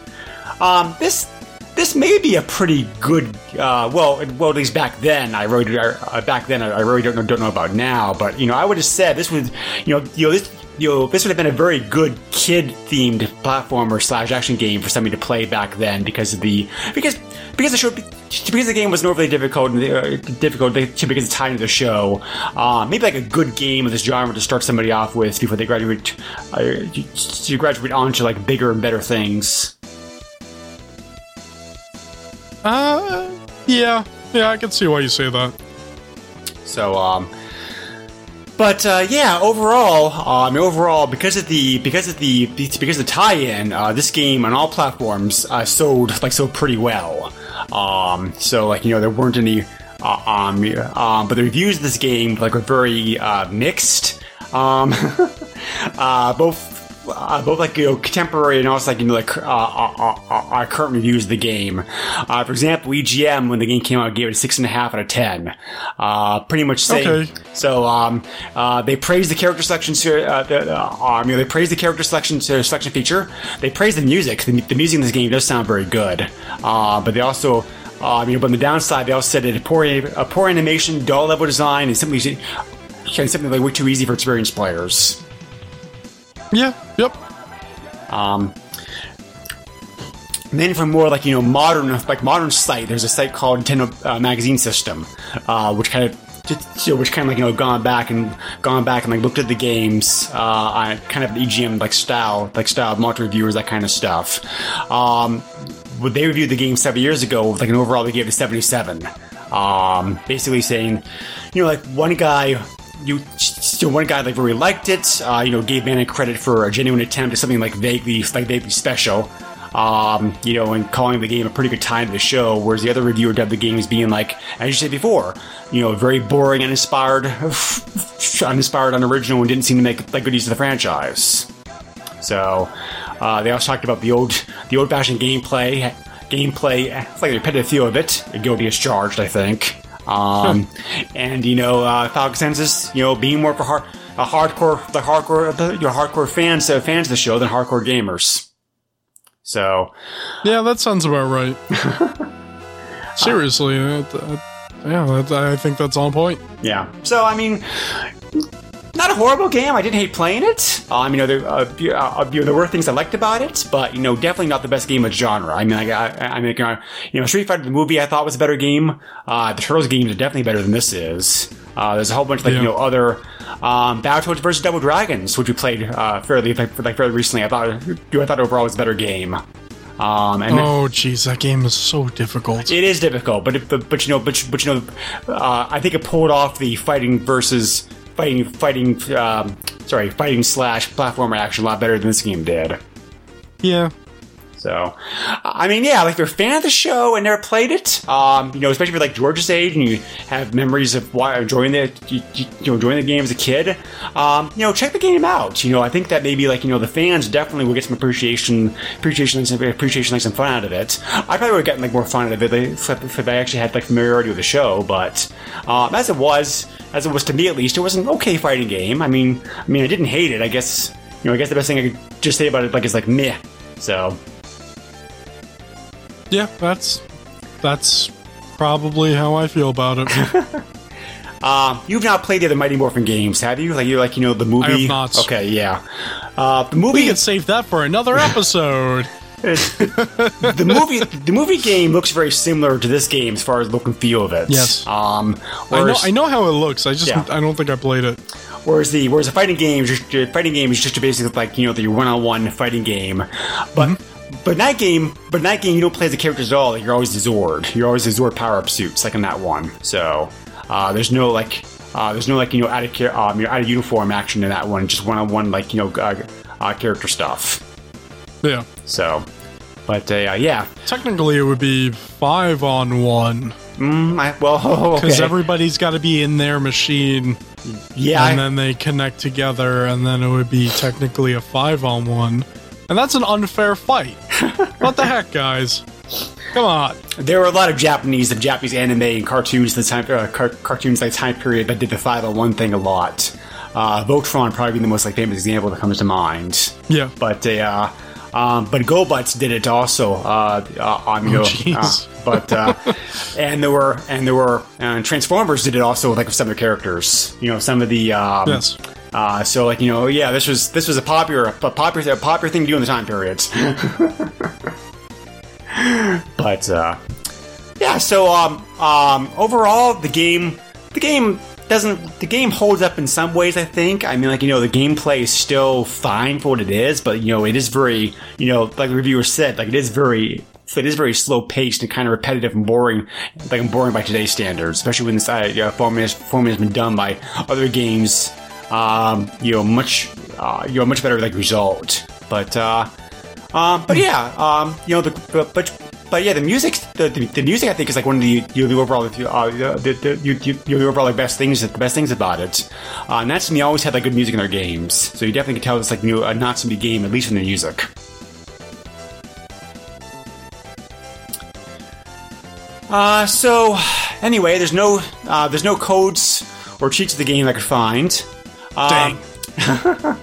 C: Um, this this may be a pretty good. Uh, well, well, at least back then, I really uh, back then I, really don't know, don't know about now. But you know, I would have said this would you know you know this. You know, this would have been a very good kid-themed platformer slash action game for somebody to play back then because of the because because the show because the game was overly difficult and uh, difficult because it's tied into the show. Uh, maybe like a good game of this genre to start somebody off with before they graduate uh, to graduate on to like bigger and better things.
D: Uh, yeah, yeah, I can see why you say that.
C: So, um, but uh, yeah, overall, um, overall, because of the because of the because of the tie-in, uh, this game on all platforms uh, sold like sold pretty well. Um, so like you know there weren't any, uh, um, um, but the reviews of this game like were very uh, mixed. Um, uh, both. Uh, both like you know contemporary and also like you know like uh, uh, uh, uh, current reviews of the game. Uh, for example, EGM when the game came out gave it a six and a half out of ten. Uh, pretty much same.
D: Okay.
C: so um, uh, they praised the character selection. Uh, the, uh, um, you know, they praised the character selection selection feature. They praised the music. The, the music in this game does sound very good. Uh, but they also, uh, you know, but on the downside, they also said that a poor, a poor animation, dull level design, and simply and simply like way too easy for experienced players.
D: Yeah, yep.
C: Um, and then for more like you know modern like modern site, there's a site called Nintendo uh, Magazine System, uh, which kind of just, you know, which kind of like you know gone back and gone back and like looked at the games uh, kind of EGM like style like style multi reviewers that kind of stuff. Um, they reviewed the game seven years ago, with like an overall they gave it a 77. Um, basically saying, you know, like one guy you one guy like really liked it. Uh, you know, gave Mana credit for a genuine attempt at something like vaguely like vaguely special. Um, you know, and calling the game a pretty good time to the show, whereas the other reviewer dubbed the game as being like, as you said before, you know, very boring, uninspired, uninspired, unoriginal, and didn't seem to make like good use of the franchise. So uh, they also talked about the old, the old-fashioned gameplay, gameplay, it's like the repetitive feel of it. Guilty as charged, I think. Um, and you know, uh, Final Consensus, you know, being more for hard, a hardcore, the hardcore, the, your hardcore fans, uh, fans of the show than hardcore gamers. So,
D: Yeah, that sounds about right. Seriously, that, that- yeah, that, I think that's on point.
C: yeah. So I mean, not a horrible game. I didn't hate playing it. Uh, I mean, you know, there, uh, you- uh, know, there were things I liked about it, but you know, definitely not the best game of genre. I mean, I, I, I mean, uh, you know, Street Fighter the movie I thought was a better game. Uh, the Turtles games are definitely better than this is. Uh, there's a whole bunch of like
D: Yeah.
C: you know other um, Battletoads versus Double Dragons, which we played uh, fairly like, like fairly recently. I thought, I thought overall was a better game. Um, and
D: Oh, jeez, that game is so difficult.
C: it is difficult, but it, but, but you know, but, but you know, uh, I think it pulled off the fighting versus fighting, fighting, um, sorry, fighting slash platformer action a lot better than this game did.
D: Yeah,
C: So, I mean, yeah, like if you're a fan of the show and never played it, um, you know, especially if you're like George's age and you have memories of why enjoying the, you, you know, enjoying the game as a kid, um, you know, check the game out. You know, I think that maybe like you know the fans definitely will get some appreciation, appreciation, and some appreciation, like some fun out of it. I probably would have gotten like more fun out of it if if I actually had like familiarity with the show. But um, as it was, as it was to me at least, it was an okay fighting game. I mean, I mean, I didn't hate it. I guess you know, I guess the best thing I could just say about it like is like meh. So.
D: Yeah, that's that's probably how I feel about it.
C: Um, you've not played the other Mighty Morphin games, have you? Like you like you know the movie?
D: have not.
C: Okay, yeah. Uh, the
D: we
C: movie,
D: can save that for another episode.
C: the movie, the movie game looks very similar to this game as far as look and feel of it.
D: Yes.
C: Um,
D: I know, I know how it looks. I just,
C: Yeah.
D: I don't think I played it.
C: whereas the whereas the fighting game, just, the fighting game is just basically like you know the one-on-one fighting game, but.
D: Mm-hmm.
C: But in that game, but in that game, you don't play as the characters at all. You're always the Zord. You're always the Zord power-up suits, like in that one. So uh, there's no like, uh, there's no like you know out of cha- um, you know, out of uniform action in that one. Just one-on-one like you know uh, uh, character stuff.
D: Yeah,
C: So, but uh, yeah,
D: technically it would be five on one
C: mm, I, well,
D: because
C: okay.
D: everybody's got to be in their machine,
C: yeah,
D: and
C: I-
D: then they connect together, and then it would be technically a five on one, and that's an unfair fight. what the heck, guys? Come on.
C: there were a lot of Japanese, and Japanese anime and cartoons, the time uh, car- cartoons that time period that did the five on one thing a lot. Uh, Voltron probably being the most like famous example that comes to mind.
D: Yeah.
C: But they, uh, Um, but GoBots did it also. Uh, uh, on you know,
D: jeez.
C: uh, but uh, and there were and there were and Transformers did it also with like with some of the characters. You know, some of the um,
D: Yes.
C: Uh, so like you know, yeah, this was this was a popular a popular a popular thing to do in the time period. but uh, yeah, so um, um, overall, the game the game doesn't the game holds up in some ways. I think. I mean, like you know, the gameplay is still fine for what it is, but you know, it is very you know, like the reviewer said, like it is very. It is very slow paced and kind of repetitive and boring, like boring by today's standards, especially when this uh, format, format has been done by other games um, you know, much, uh, you know, much better like result. But, uh, um, but yeah, um, you know, the but but, yeah, the music, the, the, the music, I think is like one of the you know, the overall uh, the the, you, you, the overall like best things the best things about it. Uh, and Natsume always had like good music in their games, so you definitely can tell it's like you a Natsume game at least in the music. Uh, so anyway, there's no uh, there's no codes or cheats of the game I could find.
D: Dang.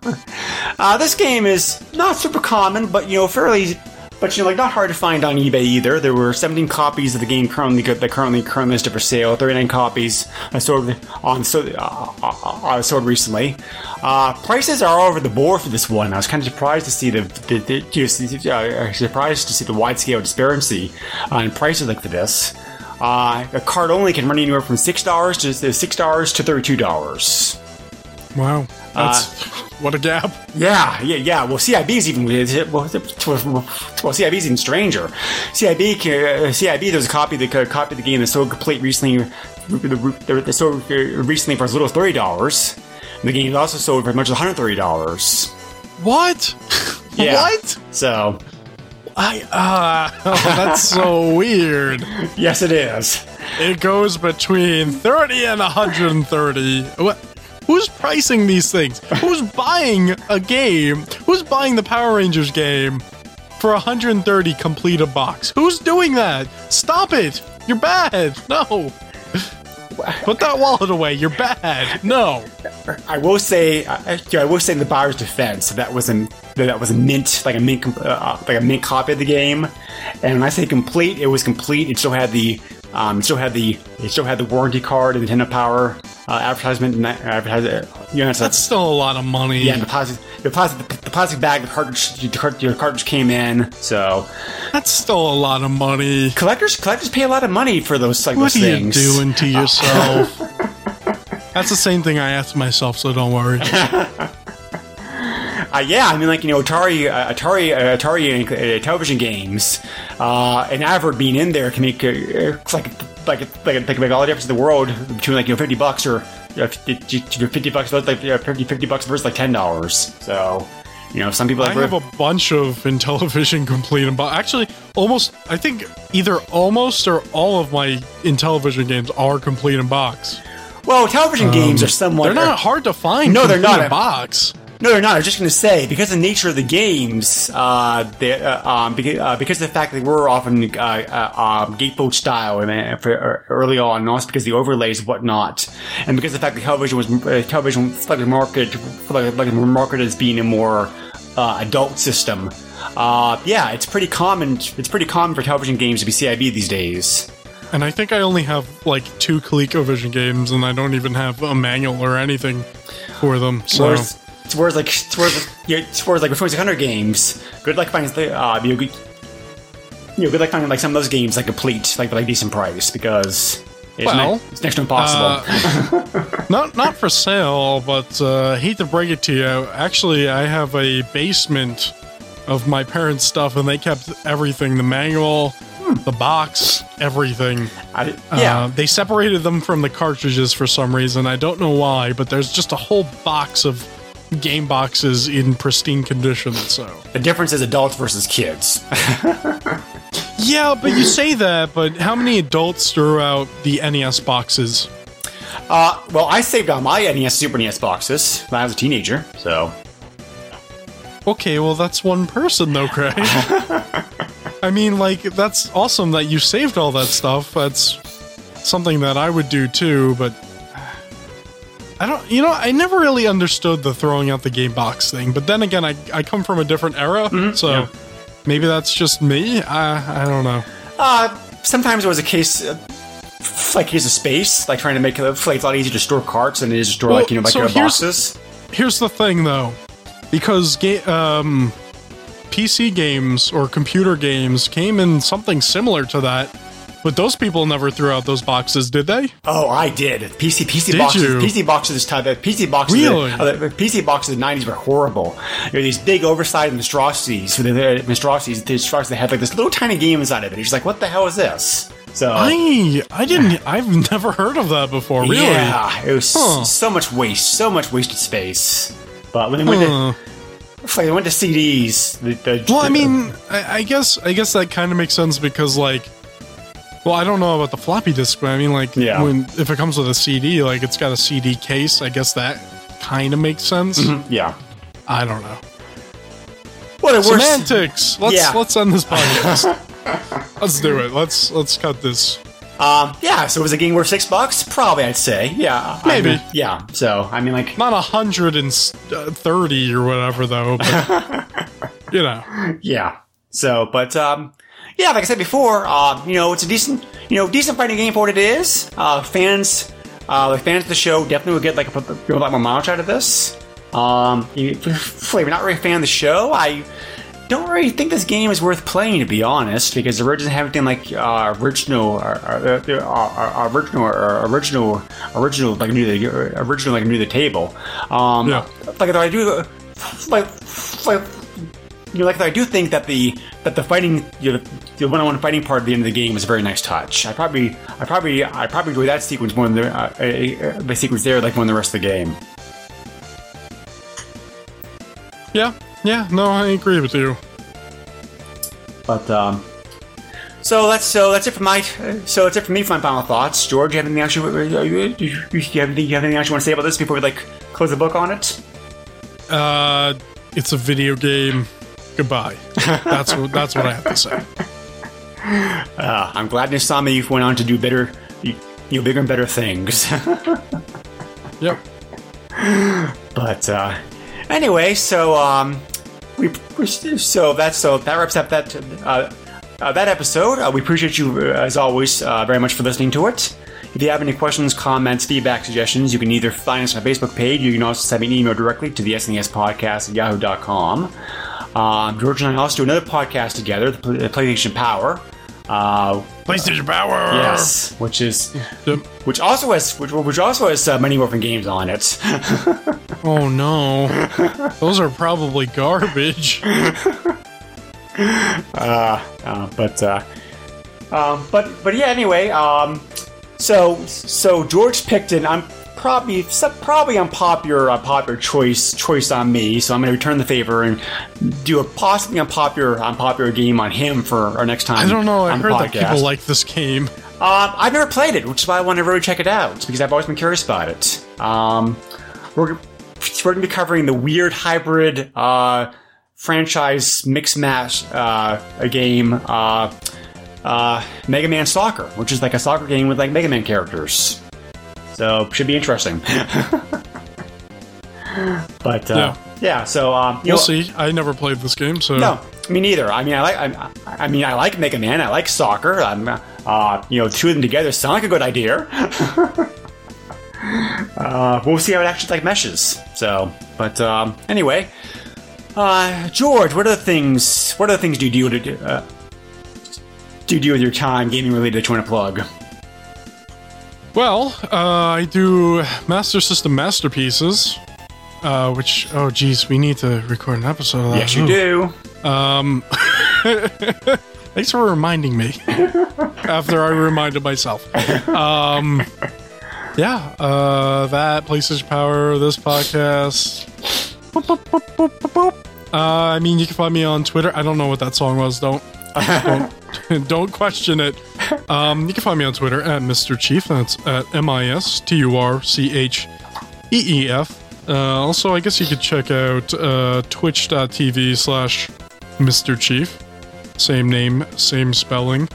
C: Uh, this game is not super common, but you know, fairly, but you know, like not hard to find on eBay either. There were 17 copies of the game currently that currently currently listed for sale. 39 copies I sold on so uh, uh, sold recently. Uh, prices are all over the board for this one. I was kind of surprised to see the, the, the uh, surprised to see the wide scale disparity in prices like for this. Uh, a card only can run anywhere from six dollars to six dollars to thirty-two dollars.
D: Wow. That's what a gap.
C: Yeah, yeah, yeah. Well, CIB is even well, CIB is even stranger. CIB, uh, CIB. There's a copy of the copy of the game that sold complete recently. They sold recently for as little as thirty dollars. The game also sold for as much as one hundred thirty dollars.
D: What?
C: Yeah.
D: What?
C: So,
D: I uh oh, that's so weird.
C: yes, it is.
D: It goes between 30 and 130. What? Who's pricing these things? Who's buying a game? Who's buying the Power Rangers game for 130 complete a box? Who's doing that? Stop it! You're bad. No. Put that wallet away. You're bad. No.
C: I will say, I, I will say in the buyer's defense that was a that was a mint, like a mint, uh, like a mint copy of the game. And when I say complete, it was complete. It still had the, um, it still had the, it still had the warranty card, and the Nintendo Power uh, advertisement, advertisement. You know,
D: That's still a lot of money.
C: yeah, the plastic, the plastic, the plastic bag, the cartridge, the cart- your cartridge came in. So
D: That's still a lot of money.
C: collectors, collectors pay a lot of money for those like
D: What
C: those
D: are you
C: things.
D: doing to yourself? That's the same thing I asked myself, so don't worry.
C: Uh, yeah, I mean, like you know, Atari, uh, Atari, uh, Atari uh, Intellivision games, uh, and Avert being in there can make uh, it's like like like like make all the difference in the world between like you know fifty bucks or uh, 50, 50 bucks like uh, 50, 50 bucks versus like ten dollars. So you know, some people
D: I have a bunch of Intellivision complete and bo- actually almost I think either almost or all of my Intellivision games are complete in box.
C: well, Intellivision games are somewhat
D: Um, They're not hard to find.
C: No, they're not.
D: in box.
C: No, they're not. I was just going to say because of the nature of the games, uh, they, uh, um, because, uh, because of the fact that they were often uh, uh, um, gatefold style and uh, for, uh, early on, and also because of the overlays and whatnot, and because of the fact that Intellivision was uh, Intellivision was like marketed like, like marketed as being a more uh, adult system. Uh, yeah, it's pretty common. It's pretty common for Intellivision games to be CIB these days.
D: And I think I only have like two ColecoVision games, and I don't even have a manual or anything for them. So
C: Whereas, whereas like whereas, yeah, whereas like with 2600 games, good luck finding uh, you know, good, you know, good luck finding like some of those games like complete, like for like decent price because it's,
D: Well,
C: ne- it's next to impossible.
D: not not for sale, but uh, hate to break it to you. Actually, I have a basement of my parents' stuff, and they kept everything—the manual, the box, everything.
C: I, yeah,
D: Uh, they separated them from the cartridges for some reason. I don't know why, but there's just a whole box of game boxes in pristine condition. So
C: the difference is adults versus kids.
D: yeah, but you say that, but how many adults threw out the NES boxes?
C: uh, well, I saved on my NES Super NES boxes when I was a teenager, so
D: Okay, well that's one person though, Greg. I mean, like that's awesome that you saved all that stuff. That's something that I would do too, but I don't, you know, I never really understood the throwing out the game box thing. But then again, I, I come from a different era, so
C: yeah.
D: maybe that's just me. I I don't know.
C: Uh, sometimes it was a case, uh, like case of space, like trying to make it like, a lot easier to store carts than it is to store like you know like
D: so
C: your
D: here's-
C: boxes.
D: Here's the thing, though, because ga- um, PC games or computer games came in something similar to that, but those people never threw out those boxes, did they?
C: Oh, I did. PC PC
D: Did
C: boxes.
D: you?
C: PC boxes this time. PC boxes.
D: Really?
C: Uh, the PC boxes in the nineties were horrible. There were these big oversized monstrosities. The, the monstrosities. The monstrosities. They had like this little tiny game inside of it. You're just like, what the hell is this? So
D: I I didn't. I've never heard of that before. Really?
C: yeah, it was
D: Huh.
C: so much waste. So much wasted space. But when they went
D: Huh.
C: to it's like they went to CDs. The, the,
D: Well, I mean, I, I guess I guess that kind of makes sense because like, well, I don't know about the floppy disk, but I mean, like,
C: Yeah.
D: when if it comes with a CD, like it's got a CD case, I guess that kind of makes sense.
C: yeah.
D: I don't know.
C: What a.
D: Semantics. Let's
C: Yeah.
D: let's end this podcast. let's do it. Let's let's cut this.
C: Um, yeah. So was a game worth six bucks? Probably, I'd say. Yeah. I
D: Maybe.
C: mean, yeah. So I mean, like,
D: Not a hundred and uh, thirty or whatever, though. But, you know,
C: Yeah. So, but um, yeah, like I said before, uh, you know, it's a decent, you know, decent fighting game for what it is. Uh, fans, uh, the fans of the show definitely will get like a, a lot more mileage out of this. Um, if you're not really a fan of the show, I don't really think this game is worth playing to be honest, because it doesn't have anything like uh, original, uh, uh, uh, original, or original, original like new the original like new the table. Um,
D: Yeah.
C: like I do, like like you know, like I do think that the that the fighting, you know, the one-on-one fighting part at the end of the game was a very nice touch. I probably, I probably, I probably enjoy that sequence more than the, uh, uh, the sequence there, like more than the rest of the game.
D: yeah, yeah. No, I agree with you.
C: But um, so that's so that's it for my so that's it for me for my final thoughts. George, you have anything else you, you, you, you have anything you have anything else you want to say about this before we like close the book on it?
D: Uh, it's a video game. Goodbye. That's what that's what I have to say.
C: Uh, I'm glad Natsume you went on to do better, you, you know, bigger and better things.
D: Yep.
C: But uh, anyway, so um, we so that's so that wraps up that uh, uh, that episode. Uh, we appreciate you uh, as always uh, very much for listening to it. If you have any questions, comments, feedback, suggestions, you can either find us on our Facebook page. Or you can also send me an email directly to the SNES podcast at yahoo.com. Um, George and I also do another podcast together, the PlayStation Power. Uh,
D: PlayStation Power.
C: yes, which is
D: Yep.
C: which also has which, which also has uh, Mighty Morphin games on it.
D: Oh no. Those are probably garbage.
C: Uh, but uh, um, but but yeah. Anyway, um, so so George picked an I'm probably probably unpopular unpopular choice choice on me. So I'm going to return the favor and do a possibly unpopular unpopular game on him for our next time.
D: I don't know. I heard that people like this game.
C: Um, I've never played it, which is why I want to really check it out because I've always been curious about it. Um, we're we're going to be covering the weird hybrid uh, franchise mix match uh, a game, uh, uh, Mega Man Soccer, which is like a soccer game with like Mega Man characters. So should be interesting. but uh,
D: Yeah.
C: yeah. so um, you
D: We'll
C: know-
D: see. I never played this game, so
C: no, me neither. I mean, I like. I, I mean, I like Mega Man. I like soccer. I'm, uh, you know, two of them together sound like a good idea. uh, we'll see how it actually like meshes. So, but um, anyway, uh, George, what are the things? What other things do you do to uh, do you do with your time gaming related that you want to plug?
D: Well, uh, I do Master System masterpieces, uh, which oh geez, we need to record an episode of that.
C: Yes, you
D: Ooh.
C: do.
D: Um, thanks for reminding me. after I reminded myself. Um, yeah, uh, that PlayStation Power, this podcast. Boop, boop, boop. Uh, I mean, you can find me on Twitter. I don't know what that song was. Don't don't don't question it. Um, you can find me on Twitter at MisturCheef. That's at M I S T U R C H E E F. Uh, also, I guess you could check out uh, twitch.tv slash MisturCheef. Same name, same spelling.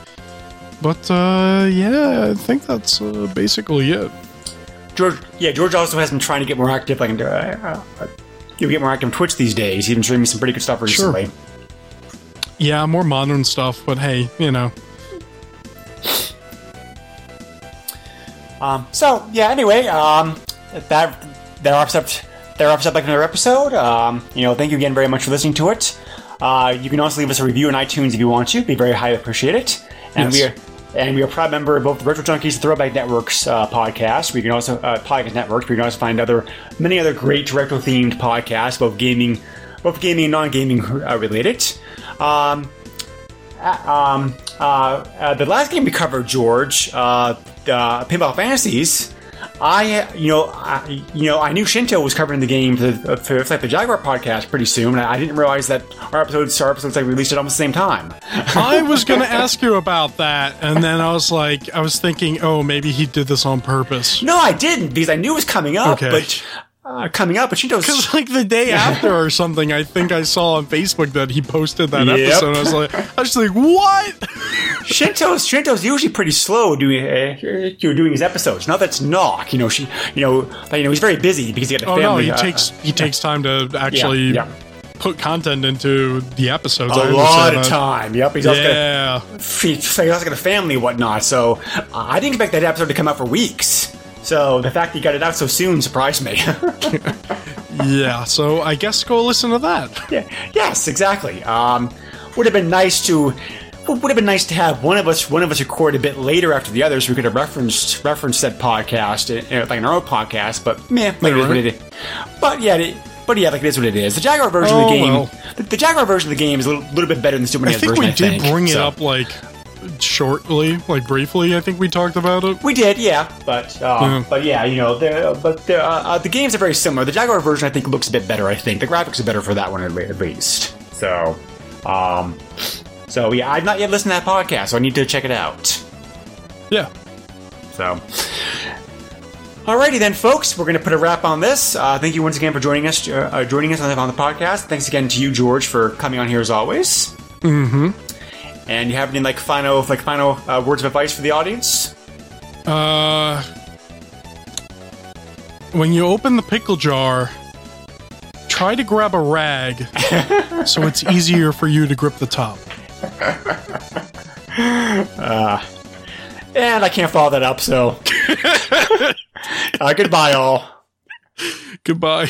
D: But uh, yeah, I think that's uh, basically it.
C: George, yeah, George also has been trying to get more active, like uh, uh, you get more active on Twitch these days. He's been streaming some pretty good stuff recently.
D: Yeah, more modern stuff, but hey, you know.
C: Um, so yeah. Anyway, um, that that wraps up that wraps up like another episode. Um, you know, thank you again very much for listening to it. Uh, you can also leave us a review on iTunes if you want to. It'd be very highly appreciated. And
D: Yes.
C: we are and we are a proud member of both the Retro Junkies and Throwback Networks uh, podcast. We can also uh, podcast networks. We can also find other many other great retro themed podcasts, both gaming, both gaming and non gaming uh, related. Um, uh, um, uh, uh, the last game we covered, George, uh, Pinball Fantasies. I, you know, I, you know, I knew Shinto was covering the game for, for, for the Jaguar podcast pretty soon. I didn't realize that our episodes, our episodes, like released at almost the same time.
D: I was going to ask you about that, and then I was like, I was thinking, oh, maybe he did this on purpose.
C: No, I didn't because I knew it was coming up,
D: Okay.
C: but uh, coming up, but Shinto's.
D: Because like the day after or something, I think I saw on Facebook that he posted that
C: Yep.
D: episode. I was like, I was just like, what?
C: Shinto's Shinto's usually pretty slow doing uh, you know, doing his episodes. Now that's Knock. You know, she, you know, like, you know, he's very busy because he got the
D: Oh no,
C: family.
D: he
C: uh,
D: takes he takes time to actually
C: yeah.
D: put content into the episodes. I
C: a
D: understand
C: lot of
D: that.
C: time. Yep, he's also got a
D: Yeah,
C: he- he's also got a family and whatnot. So uh, I didn't expect that episode to come out for weeks. So the fact that he got it out so soon surprised me.
D: yeah. So I guess go listen to that.
C: yeah, yes, exactly. Um, would have been nice to. Would have been nice to have one of us one of us record a bit later after the others. We could have referenced referenced that podcast, uh, like in our own podcast. But meh, like it is what it is. But yeah, it, but yeah, like it is what it is. The Jaguar version of
D: Oh,
C: the game,
D: well.
C: the, the Jaguar version of the game is a little, little bit better than the Super
D: I
C: NES
D: think
C: version.
D: we
C: I
D: did
C: think.
D: bring it up like shortly, like briefly. I think we talked about it.
C: We did, yeah, but uh,
D: Yeah.
C: but yeah, you know, the, but the, uh, uh, the games are very similar. The Jaguar version, I think, looks a bit better. I think the graphics are better for that one at, least. So, um, so yeah, I've not yet listened to that podcast, so I need to check it out.
D: Yeah.
C: So, alrighty then, folks, we're going to put a wrap on this. Uh, thank you once again for joining us, uh, uh, joining us on the, on the podcast. Thanks again to you, George, for coming on here as always. Mm-hmm. And you have any like final like final uh, words of advice for the audience?
D: Uh, when you open the pickle jar, try to grab a rag so it's easier for you to grip the top.
C: And I can't follow that up, so. uh, goodbye, all.
D: Goodbye.